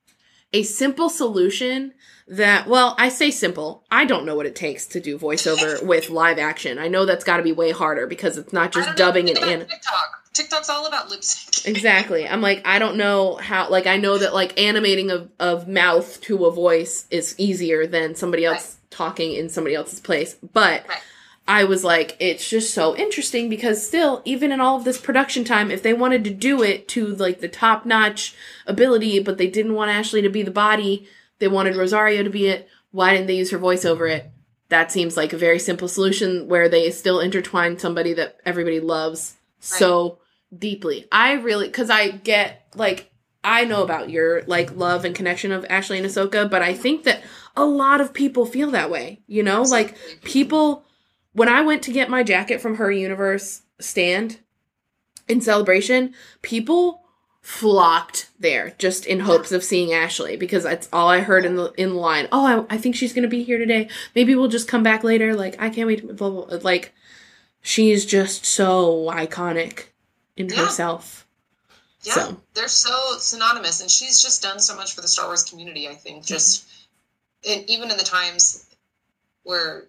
a simple solution that, well, I say simple. I don't know what it takes to do voiceover with live action. I know that's got to be way harder because it's not just dubbing and an. TikTok. TikTok's all about lip sync. Exactly. I'm like, I don't know how, like, I know that, like, animating of, of mouth to a voice is easier than somebody else talking in somebody else's place. But Right. I was like, it's just so interesting because still, even in all of this production time, if they wanted to do it to like the top notch ability, but they didn't want Ashley to be the body, they wanted Rosario to be it, why didn't they use her voice over it? That seems like a very simple solution where they still intertwine somebody that everybody loves so deeply. I really, because I get, like, I know about your, like, love and connection of Ashley and Ahsoka, but I think that a lot of people feel that way, you know? Like, people when I went to get my jacket from her universe stand in celebration, people flocked there just in hopes of seeing Ashley because that's all I heard in the in line. Oh, I, I think she's gonna be here today. Maybe we'll just come back later. Like I can't wait. To, blah, blah, blah. Like she's just so iconic in Yeah. herself. Yeah, So. they're so synonymous, and she's just done so much for the Star Wars community. I think just, and even in the times where,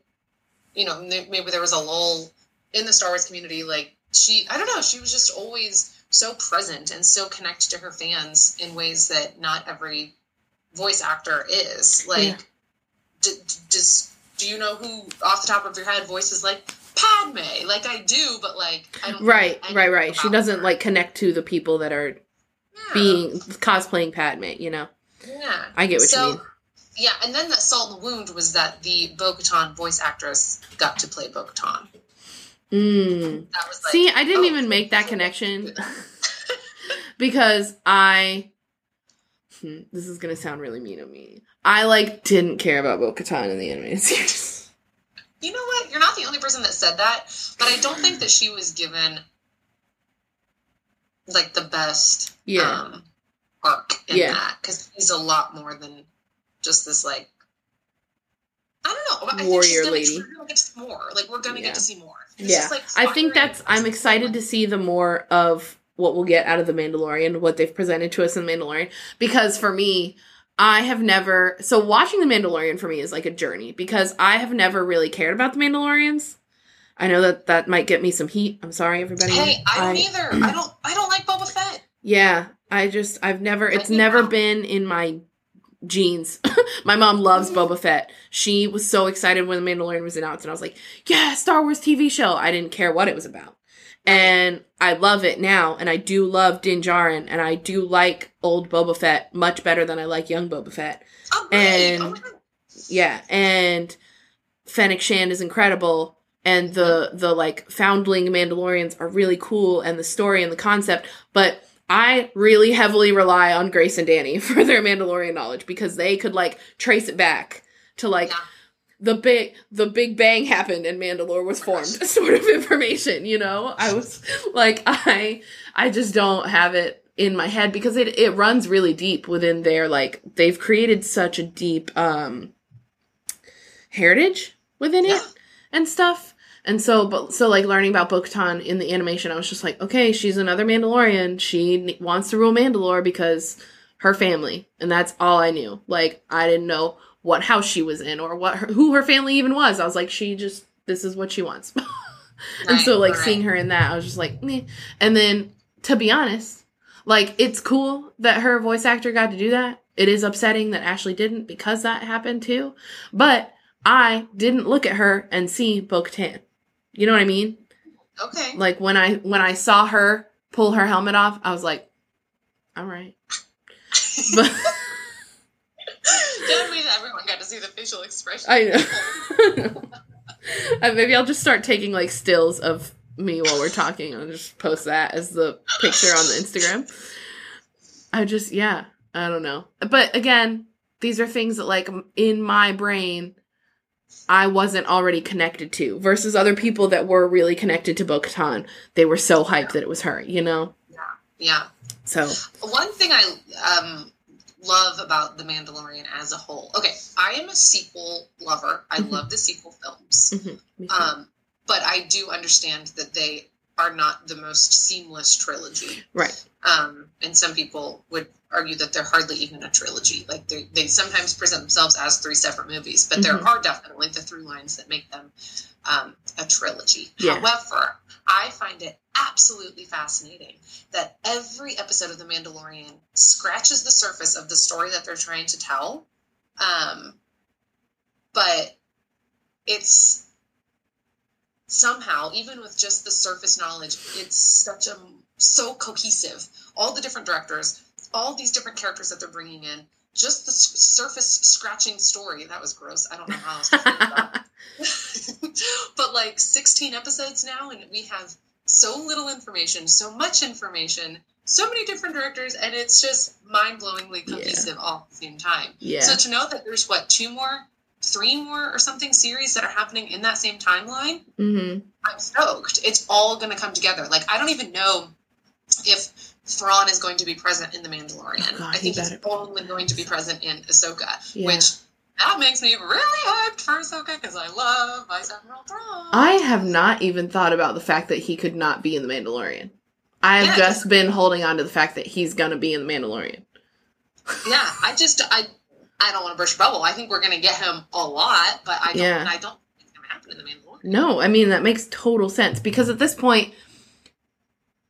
you know, maybe there was a lull in the Star Wars community, like she, I don't know, she was just always so present and so connected to her fans in ways that not every voice actor is. Like, Yeah. d- d- does do you know who off the top of your head voices like Padme? Like I do, but like I don't. Right, I right, right. She doesn't her. like connect to the people that are Yeah. being cosplaying Padme, you know. Yeah. I get what so, you mean. Yeah, and then the salt in the wound was that the Bo Katan voice actress got to play Bo Katan. Mm. That was like, See, I didn't oh, even make that connection because I. Hmm, this is gonna sound really mean of me. I like didn't care about Bo Katan in the animated series. You know what? You're not the only person that said that, but I don't think that she was given like the best Yeah. um, arc in Yeah. that because he's a lot more than just this like. I don't know. I think Warrior she's gonna, lady. We're gonna get to see more. Like we're gonna Yeah. get to see more. It's yeah, just, like, I think that's. I'm excited to see the more of what we'll get out of the Mandalorian, what they've presented to us in Mandalorian. Because for me, I have never. So watching the Mandalorian for me is like a journey because I have never really cared about the Mandalorians. I know that that might get me some heat. I'm sorry, everybody. Hey, I don't either. I don't. I don't like Boba Fett. Yeah, I just I've never it's think never now- been in my genes. my mom loves Boba Fett. She was so excited when The Mandalorian was announced and I was like, "Yeah, Star Wars TV show." I didn't care what it was about. And I love it now and I do love Din Djarin and I do like old Boba Fett much better than I like young Boba Fett. Oh. And- oh. Yeah, and Fennec Shand is incredible, and the the like foundling Mandalorians are really cool, and the story and the concept. But I really heavily rely on Grace and Danny for their Mandalorian knowledge because they could like trace it back to like Yeah. the big the Big Bang happened and Mandalore was formed sort of information. You know, I was like I I just don't have it in my head because it it runs really deep within their like they've created such a deep um heritage within Yeah. it and stuff. And so, but so like learning about Bo-Katan in the animation, I was just like, okay, she's another Mandalorian. She wants to rule Mandalore because her family, and that's all I knew. Like I didn't know what house she was in or what her, who her family even was. I was like, she just this is what she wants. and so like right. seeing her in that, I was just like, Meh. and then to be honest, like it's cool that her voice actor got to do that. It is upsetting that Ashley didn't because that happened too. But I didn't look at her and see Bo-Katan. You know what I mean? Okay. Like when I when I saw her pull her helmet off, I was like, all right. But mean everyone got to see the facial expression. I know. Uh, maybe I'll just start taking like stills of me while we're talking. I'll just post that as the picture on the Instagram. I just yeah, I don't know. But again, these are things that like in my brain I wasn't already connected to versus other people that were really connected to Bo-Katan. They were so hyped that it was her, you know? Yeah. Yeah. So, One thing I um, love about The Mandalorian as a whole. Okay, I am a sequel lover. I Mhm. love the sequel films. mhm. Um, but I do understand that they are not the most seamless trilogy. right. Um, and some people would argue that they're hardly even a trilogy. Like they they sometimes present themselves as three separate movies, but there Mhm. are definitely the through lines that make them um, a trilogy. Yeah. However, I find it absolutely fascinating that every episode of The Mandalorian scratches the surface of the story that they're trying to tell. Um, but it's somehow, even with just the surface knowledge, it's such a so cohesive. All the different directors, all these different characters that they're bringing in, just the s- surface scratching story. That was gross. I don't know how else to about but like 16 episodes now, and we have so little information, so much information, so many different directors, and it's just mind blowingly Yeah. cohesive all at the same time. yeah. So to know that there's what, two more, three more, or something series that are happening in that same timeline, hmm I'm stoked. It's all going to come together. Like, I don't even know if Thrawn is going to be present in The Mandalorian. Oh, God, I think he he's only going to be present in Ahsoka, Yeah. which that makes me really hyped for Ahsoka because I love Vice Admiral Thrawn. I have not even thought about the fact that he could not be in the Mandalorian. I have Yeah. just been holding on to the fact that he's gonna be in the Mandalorian. yeah, I just I I don't want to burst your bubble. I think we're going to get him a lot, but I don't. Yeah. I don't think it's going to happen in The Mandalorian. No, I mean that makes total sense because at this point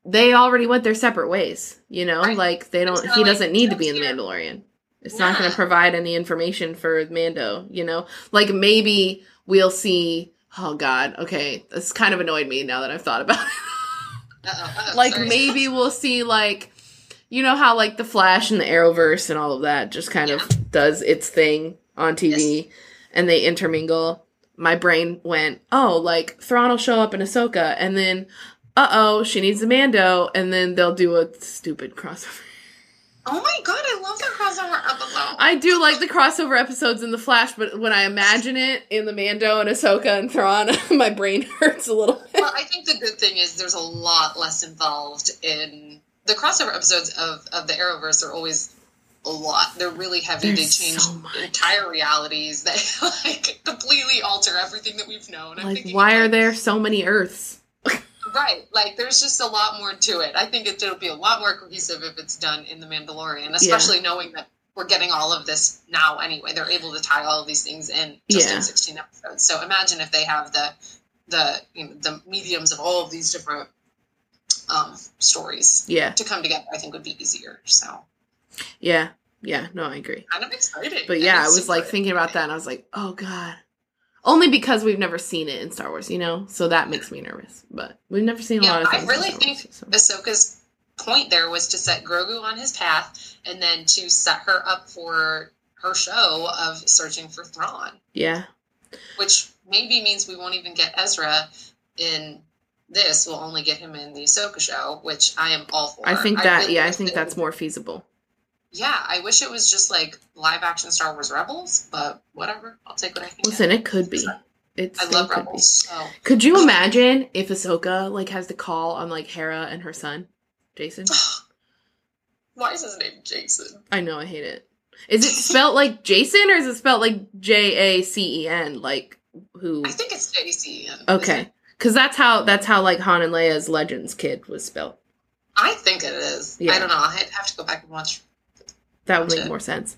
they already went their separate ways, you know? Right. Like they don't he not doesn't need to be in the. Mandalorian. It's not going to provide any information for Mando, you know? Like maybe we'll see oh god, okay, this kind of annoyed me now that I've thought about it. Uh-oh, uh-oh, like sorry. maybe we'll see like you know how like the Flash and the Arrowverse and all of that just kind Yeah. of does its thing on TV and they intermingle. My brain went, oh, like Thrawn will show up in Ahsoka, and then, uh oh, she needs a Mando, and then they'll do a stupid crossover. Oh my god, I love the crossover episode. I do like the crossover episodes in the Flash, but when I imagine it in the Mando and Ahsoka and Thrawn, my brain hurts a little bit. well, I think the good thing is there's a lot less involved in the crossover episodes of, of the Arrowverse are always a lot. They're really heavy. There's they change so entire realities that like completely alter everything that we've known. I'm Like, thinking, why are like, there so many Earths? Right. Like there's just a lot more to it. I think it, it'll be a lot more cohesive if it's done in The Mandalorian, especially knowing that we're getting all of this now anyway. They're able to tie all of these things in just Yeah. in 16 episodes. So imagine if they have the the you know the mediums of all of these different um stories Yeah, to come together. I think would be easier. So yeah, yeah. No, I agree. kind of excited. But yeah, I was like thinking about that, and I was like, oh god. Only because we've never seen it in Star Wars, you know, so that makes me nervous. But we've never seen a Yeah, lot of I things. in really think so. Ahsoka's point there was to set Grogu on his path and then to set her up for her show of searching for Thrawn, Yeah, which maybe means we won't even get Ezra in this. We'll only get him in the Ahsoka show, which I am all for. I think that. really yeah, I think that- that's more feasible. Yeah, I wish it was just like live action Star Wars Rebels, but whatever. I'll take what I can. Listen, it could be. It's I love could Rebels. So. Could you imagine if Ahsoka like has the call on like Hera and her son, Jason? why is his name Jason? I know, I hate it. Is it spelled like Jason or is it spelled like J A C E N? Like who? I think it's JC. Okay, because that's how that's how like Han and Leia's Legends kid was spelled. I think it is. Yeah. I don't know. I have to go back and watch. That would make Gotcha. more sense.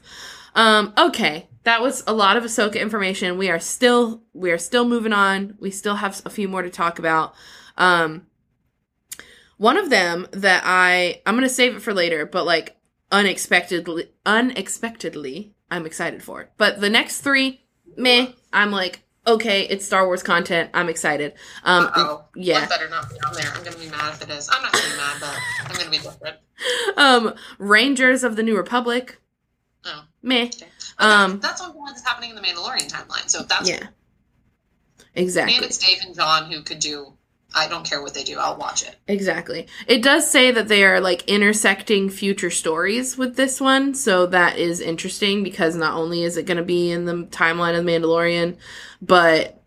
Um, okay, that was a lot of Ahsoka information. We are still we are still moving on. We still have a few more to talk about. Um, one of them that I I'm gonna save it for later, but like unexpectedly unexpectedly I'm excited for it. But the next three, meh. I'm like okay, it's Star Wars content. I'm excited. Um, oh, yeah. That better not be on there. I'm gonna be mad if it is. I'm not gonna be mad, but I'm gonna be different. um, Rangers of the New Republic, Oh, meh. okay. Um, that's one that's happening in the Mandalorian timeline. So that's Yeah, exactly. and it's Dave and John who could do. I don't care what they do. I'll watch it. Exactly. It does say that they are like intersecting future stories with this one, so that is interesting because not only is it going to be in the timeline of the Mandalorian, but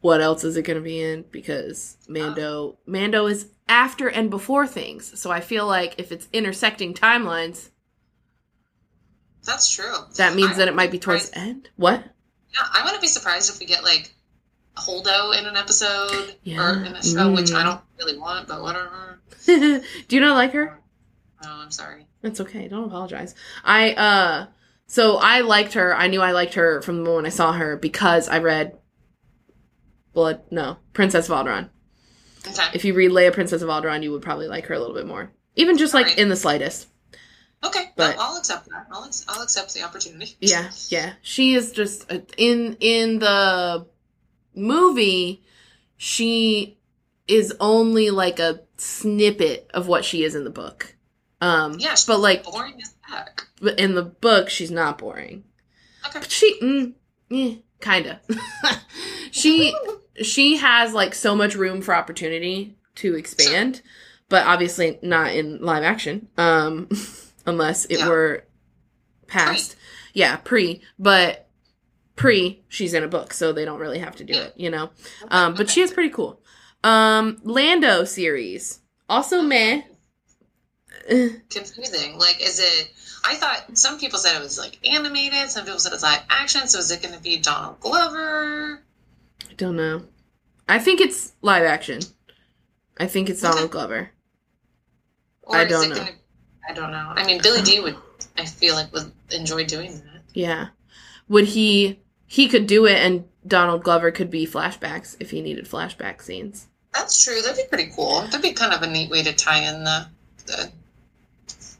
what else is it going to be in? Because Mando uh. Mando is after and before things, so I feel like if it's intersecting timelines, That's true. that means I that it might be towards surprised- the end. What? Yeah, I wouldn't be surprised if we get like Holdo in an episode Yeah. or in a show, which I Mm. don't really want, but whatever. Do you not like her? Oh, I'm sorry. It's okay. Don't apologize. I uh so I liked her. I knew I liked her from the moment I saw her because I read Blood no, Princess of Alderaan. Okay. If you read Leia Princess of Alderaan, you would probably like her a little bit more. Even just like Alright. in the slightest. Okay, But- well, I'll accept that. I'll, I'll accept the opportunity. Yeah, yeah. She is just uh, in in the movie she is only like a snippet of what she is in the book. Um, Yeah, but like boring as heck. but in the book, she's not boring. Okay. But she, mm, eh, kinda. she she has like so much room for opportunity to expand, but obviously not in live action. Um, unless it Yeah. were past, yeah, pre. But pre, she's in a book, so they don't really have to do it, you know. Um, but she is pretty cool. Um, Lando series also meh. Eh, confusing. Like, is it? I thought some people said it was like animated. Some people said it's live action. So is it going to be Donald Glover? I don't know. I think it's live action. I think it's Donald Glover. Or I is don't it know. Gonna, I don't know. I mean, Billy Dee would. I feel like would enjoy doing that. Yeah. Would he he could do it and Donald Glover could be flashbacks if he needed flashback scenes. That's true. That'd be pretty cool. That'd be kind of a neat way to tie in the the,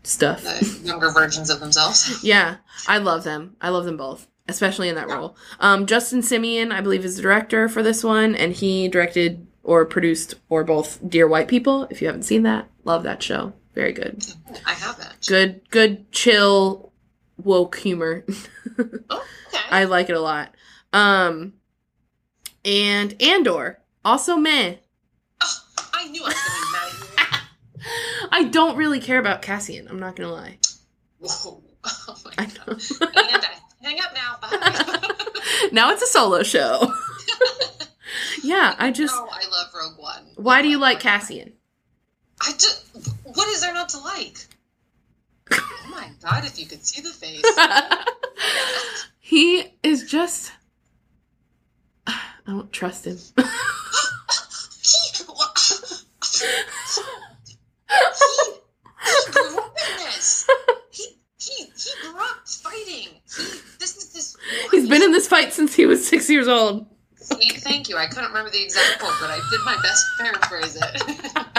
Stuff. the younger versions of themselves. Yeah. I love them. I love them both, especially in that role. Um Justin Simien, I believe is the director for this one and he directed or produced or both Dear White People. If you haven't seen that, love that show. Very good. I haven't. Good good chill woke humor. Oh, okay. I like it a lot. Um and Andor, also meh. oh, I knew I was going mad at you. I don't really care about Cassian, I'm not gonna lie. Whoa. Oh my I god. And I hang up now. Bye. now it's a solo show. yeah, I just No, I love Rogue One. why do you like Cassian? I just. What is there not to like? Oh my god! If you could see the face. he is just I don't trust him. he, he, he grew up in this. He he he grew up fighting. He this is this. He's been in this fight since he was six years old. See, thank you. I couldn't remember the exact quote, but I did my best to paraphrase it.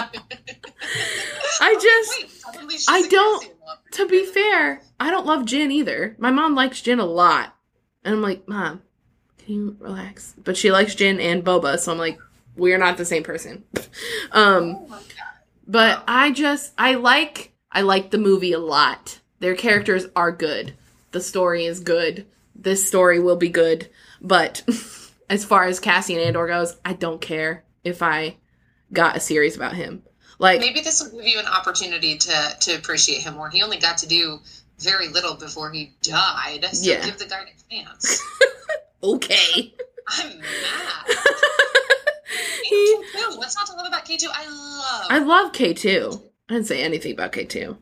I just Wait, I don't- to be fair, I don't love Jyn either. My mom likes Jyn a lot. And I'm like, Mom, can you relax? But she likes Jyn and Boba, so I'm like, we're not the same person. um Oh. But I just I like I like the movie a lot. Their characters are good. The story is good. This story will be good. But as far as Cassian Andor goes, I don't care if I got a series about him. Like Maybe this will give you an opportunity to to appreciate him more. He only got to do very little before he died. So Yeah. give the guy a chance. okay. I'm mad. he K2, What's not to love about K2? I love. I love K2. I didn't say anything about K2.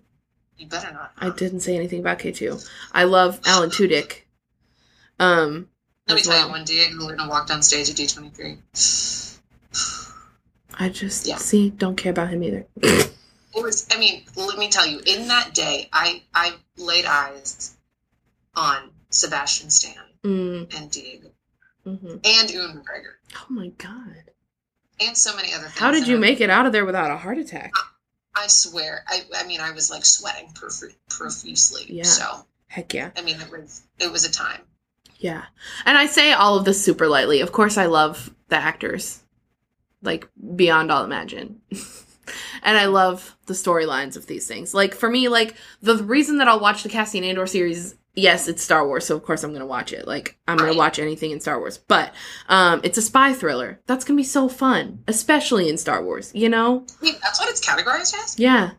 you better not. I didn't say anything about K2. I love Alan Tudyk. Um Let me tell well. you, when Diego Luna walked on stage at D23, I just Yeah. see don't care about him either. it was. I mean, let me tell you, in that day, I I laid eyes on Sebastian Stan mm, and Diego mhm. and Ewan McGregor Oh my god. and so many other things. How did you are- make it out of there without a heart attack? I swear. I I mean, I was like sweating prof- profusely. Yeah. So Heck yeah. I mean, it was it was a time. Yeah. And I say all of this super lightly. Of course I love the actors. Like beyond all imagine. and I love the storylines of these things. Like for me, like the reason that I'll watch the Cassian Andor series, yes, it's Star Wars, so of course I'm gonna watch it. Like I'm gonna watch anything in Star Wars. But um it's a spy thriller. That's gonna be so fun. Especially in Star Wars, you know? Wait, that's what it's categorized as. Yeah.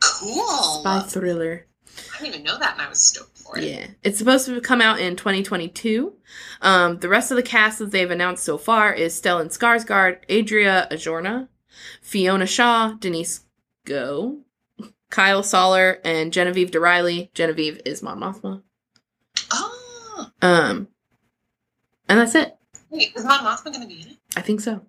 Cool. Spy thriller. I didn't even know that, and I was stoked for it. Yeah, it's supposed to come out in 2022. Um, the rest of the cast that they've announced so far is Stellan Skarsgård, Adria Arjona, Fiona Shaw, Denise Gough, Kyle Soller, and Genevieve O'Reilly. Genevieve is Mon Mothma. Oh, Um, and that's it. wait, is Mon Mothma going to be in it? I think so.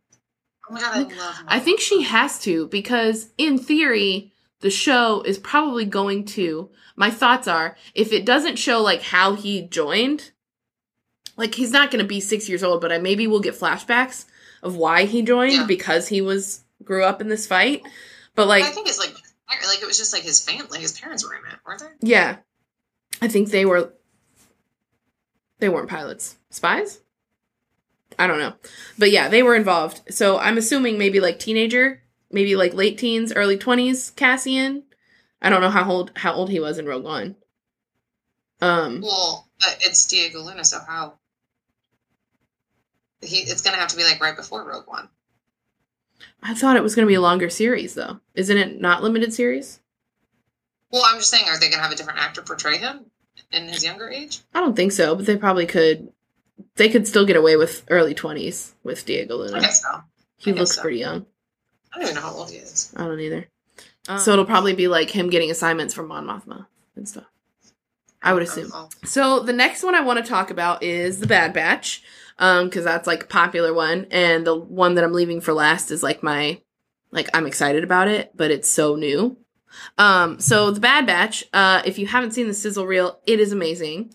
Oh my god, I love. Mon I think she has to because, in theory, the show is probably going to. My thoughts are if it doesn't show like how he joined, like he's not going to be six years old, but I maybe we'll get flashbacks of why he joined Yeah. because he was grew up in this fight. But like, I think it's like like it was just like his family, his parents were in it, weren't they? yeah, I think they were. They weren't pilots, spies. I don't know. But yeah, they were involved. So I'm assuming maybe like teenager, maybe like late teens, early 20s Cassian. I don't know how old how old he was in Rogue One. Um Well, but it's Diego Luna, so how? He, it's gonna have to be like right before Rogue One. I thought it was going to be a longer series though. Isn't it not limited series? Well, I'm just saying, are they gonna have a different actor portray him in his younger age? I don't think so, but they probably could they could still get away with early 20s with Diego Luna. I guess so. He guess looks so. pretty young. I don't even know how old he is. I don't either. so it'll probably be like him getting assignments from Mon Mothma and stuff. I would assume. Oh, So the next one I want to talk about is the Bad Batch, um, because that's like a popular one, and the one that I'm leaving for last is like my, like I'm excited about it, but it's so new. Um, so the Bad Batch, uh, if you haven't seen the sizzle reel, it is amazing.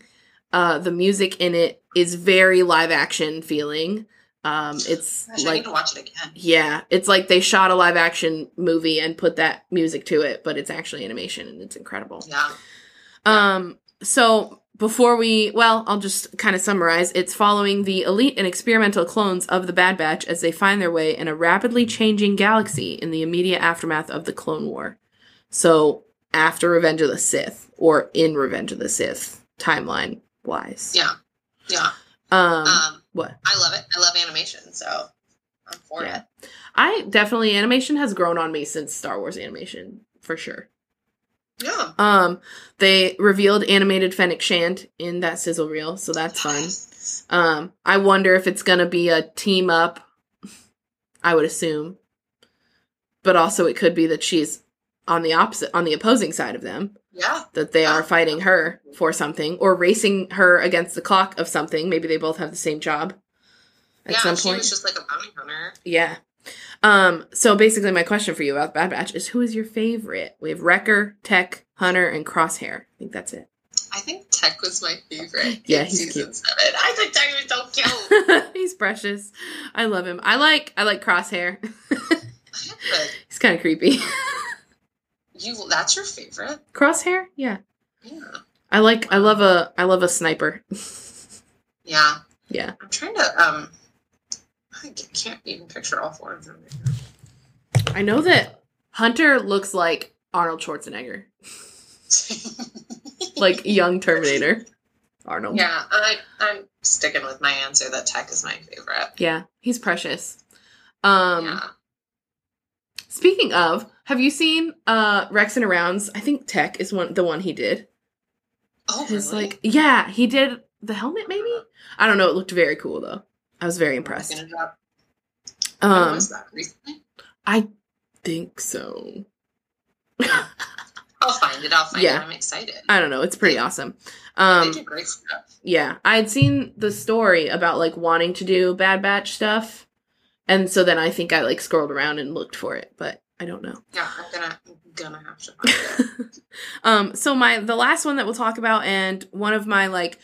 Uh, the music in it is very live action feeling. Um, it's Gosh, I like watch it again. yeah, it's like they shot a live action movie and put that music to it, but it's actually animation and it's incredible. Yeah. Um, so before we, well, I'll just kind of summarize. It's following the elite and experimental clones of the Bad Batch as they find their way in a rapidly changing galaxy in the immediate aftermath of the Clone War. So after Revenge of the Sith, or in Revenge of the Sith timeline wise. Yeah. Yeah. Um, Um, what? I love it. I love animation, so I'm for Yeah. it. I definitely animation has grown on me since Star Wars animation for sure. Yeah. Um, they revealed animated Fennec Shand in that sizzle reel, so that's fun. Um, I wonder if it's gonna be a team up. I would assume, but also it could be that she's on the opposite, on the opposing side of them. Yeah. That they are fighting her for something or racing her against the clock of something. Maybe they both have the same job at yeah. some she point. was just like a bounty hunter. Yeah. Um, so basically my question for you about Bad Batch is who is your favorite? We have Wrecker, Tech, Hunter, and Crosshair. I think that's it. I think Tech was my favorite. Yeah, he's season cute. seven. I think Tech was so cute. He's precious. I love him. I like I like Crosshair. He's kind of creepy. You, that's your favorite? Crosshair? Yeah. Yeah. I like I love a I love a sniper. Yeah. yeah. I'm trying to um. I can't even picture all four of them. I know that Hunter looks like Arnold Schwarzenegger. Like young Terminator. Arnold. yeah, I I'm sticking with my answer that Tech is my favorite. Yeah, he's precious. Um yeah. Speaking of, have you seen uh Rex and Arounds? I think Tech is one the one he did. Oh, His really? like yeah, he did the helmet maybe? I don't know, it looked very cool though. I was very impressed. gonna drop. When Um? I think so. I'll find it. I'll find Yeah. it. I'm excited. I don't know, it's pretty awesome. they Um do great stuff. yeah, I had seen the story about like wanting to do Bad Batch stuff. And so then I think I like scrolled around and looked for it, but I don't know. Yeah, I'm gonna I'm gonna have to find it. um so my the last one that we'll talk about and one of my like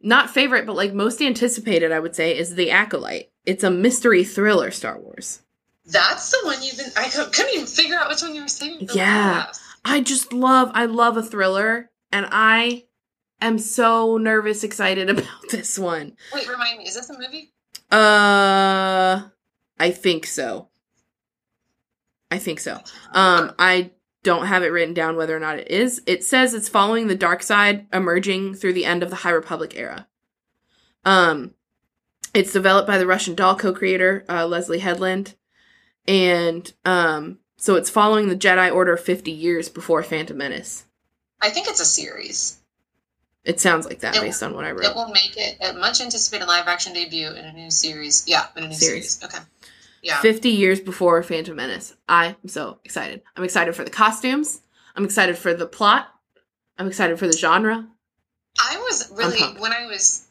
not favorite but like most anticipated I would say is The Acolyte. It's a mystery thriller Star Wars. That's the one you've been. I couldn't even figure out which one you were saying. Yeah. I just love I love a thriller and I am so nervous excited about this one. Wait, remind me. Is this a movie? Uh I think so. I think so. Um I don't have it written down whether or not it is. It says it's following the dark side emerging through the end of the High Republic era. Um it's developed by the Russian doll co-creator uh, Leslie Headland and um so it's following the Jedi Order 50 years before Phantom Menace. I think it's a series. It sounds like that It- based on what I read. It will make it a much anticipated live action debut in a new series. Yeah, in a new Series. series. Okay. Yeah. 50 years before Phantom Menace. I'm so excited. I'm excited for the costumes. I'm excited for the plot. I'm excited for the genre. I was really when I was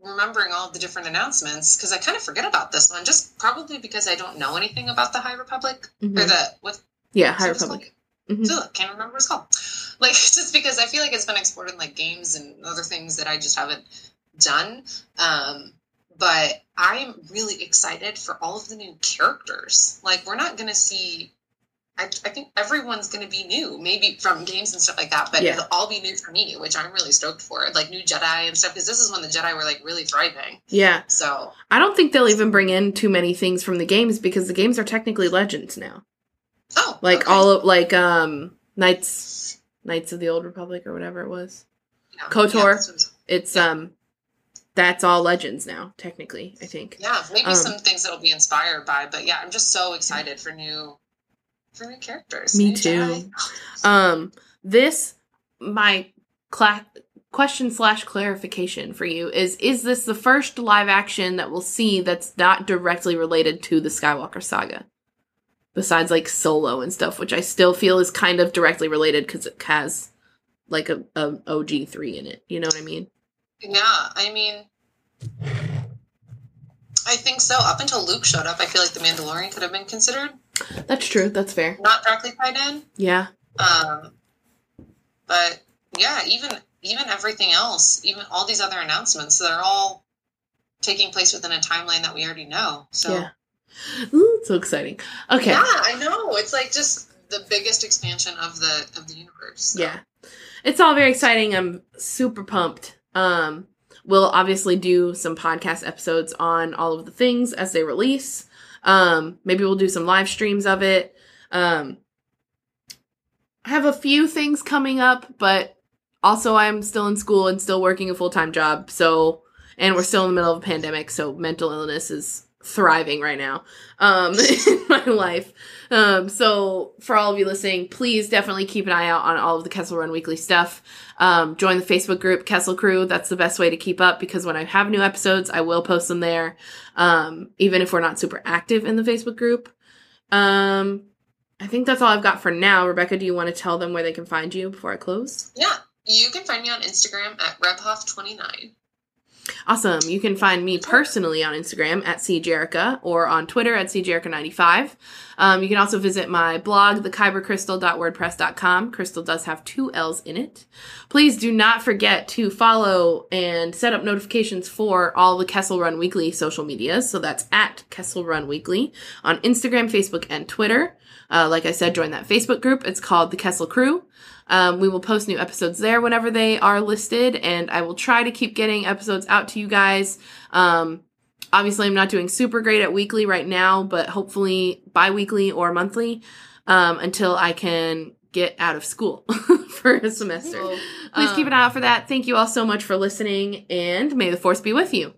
remembering all the different announcements because I kind of forget about this one, just probably because I don't know anything about the High Republic or Mhm. the what Yeah, High Republic. Mhm. Ugh, can't remember what it's called. Like just because I feel like it's been explored in like games and other things that I just haven't done. Um, but I'm really excited for all of the new characters. Like we're not gonna see I, I think everyone's going to be new, maybe from games and stuff like that, but Yeah. it'll all be new for me, which I'm really stoked for. Like new Jedi and stuff, because this is when the Jedi were like really thriving. Yeah. So, I don't think they'll even bring in too many things from the games because the games are technically legends now. oh, Like okay. all of like um Knights Knights of the Old Republic or whatever it was. Yeah. KOTOR. Yeah, It's um that's all legends now, technically, I think. yeah, maybe Um, some things that'll be inspired by, but yeah, I'm just so excited for new for new characters. Me new too. Um this my cla- question slash clarification for you is is this the first live action that we'll see that's not directly related to the Skywalker saga? Besides like Solo and stuff, which I still feel is kind of directly related because it has like a, a OG three in it. You know what I mean? Yeah, I mean, I think so. Up until Luke showed up, I feel like the Mandalorian could have been considered That's true. That's fair. not directly tied in. Yeah. Um, but yeah, even even everything else, even all these other announcements, they're all taking place within a timeline that we already know. So Yeah. Ooh, so exciting. Okay. yeah, I know. It's like just the biggest expansion of the of the universe. so. Yeah. It's all very exciting. I'm super pumped. Um we'll obviously do some podcast episodes on all of the things as they release. Um maybe we'll do some live streams of it. Um I have a few things coming up, but also I'm still in school and still working a full-time job. So and we're still in the middle of a pandemic, so mental illness is thriving right now um in my life. Um, so for all of you listening, please definitely keep an eye out on all of the Kessel Run Weekly stuff. Um, join the Facebook group Kessel Crew. That's the best way to keep up because when I have new episodes, I will post them there. Um, even if we're not super active in the Facebook group. Um, I think that's all I've got for now. Rebecca, do you want to tell them where they can find you before I close? Yeah. You can find me on Instagram at rebhoff29. Awesome. You can find me personally on Instagram at cjerica or on Twitter at cjerica95. Um, you can also visit my blog, thekybercrystal.wordpress.com. Crystal does have two L's in it. Please do not forget to follow and set up notifications for all the Kessel Run Weekly social medias. So that's at Kessel Run Weekly on Instagram, Facebook, and Twitter. Uh, like I said, join that Facebook group. It's called the Kessel Crew. Um, we will post new episodes there whenever they are listed, and I will try to keep getting episodes out to you guys. Um, obviously, I'm not doing super great at weekly right now, but hopefully bi weekly or monthly um, until I can get out of school for a semester. Please keep an eye out for that. Thank you all so much for listening, and may the force be with you.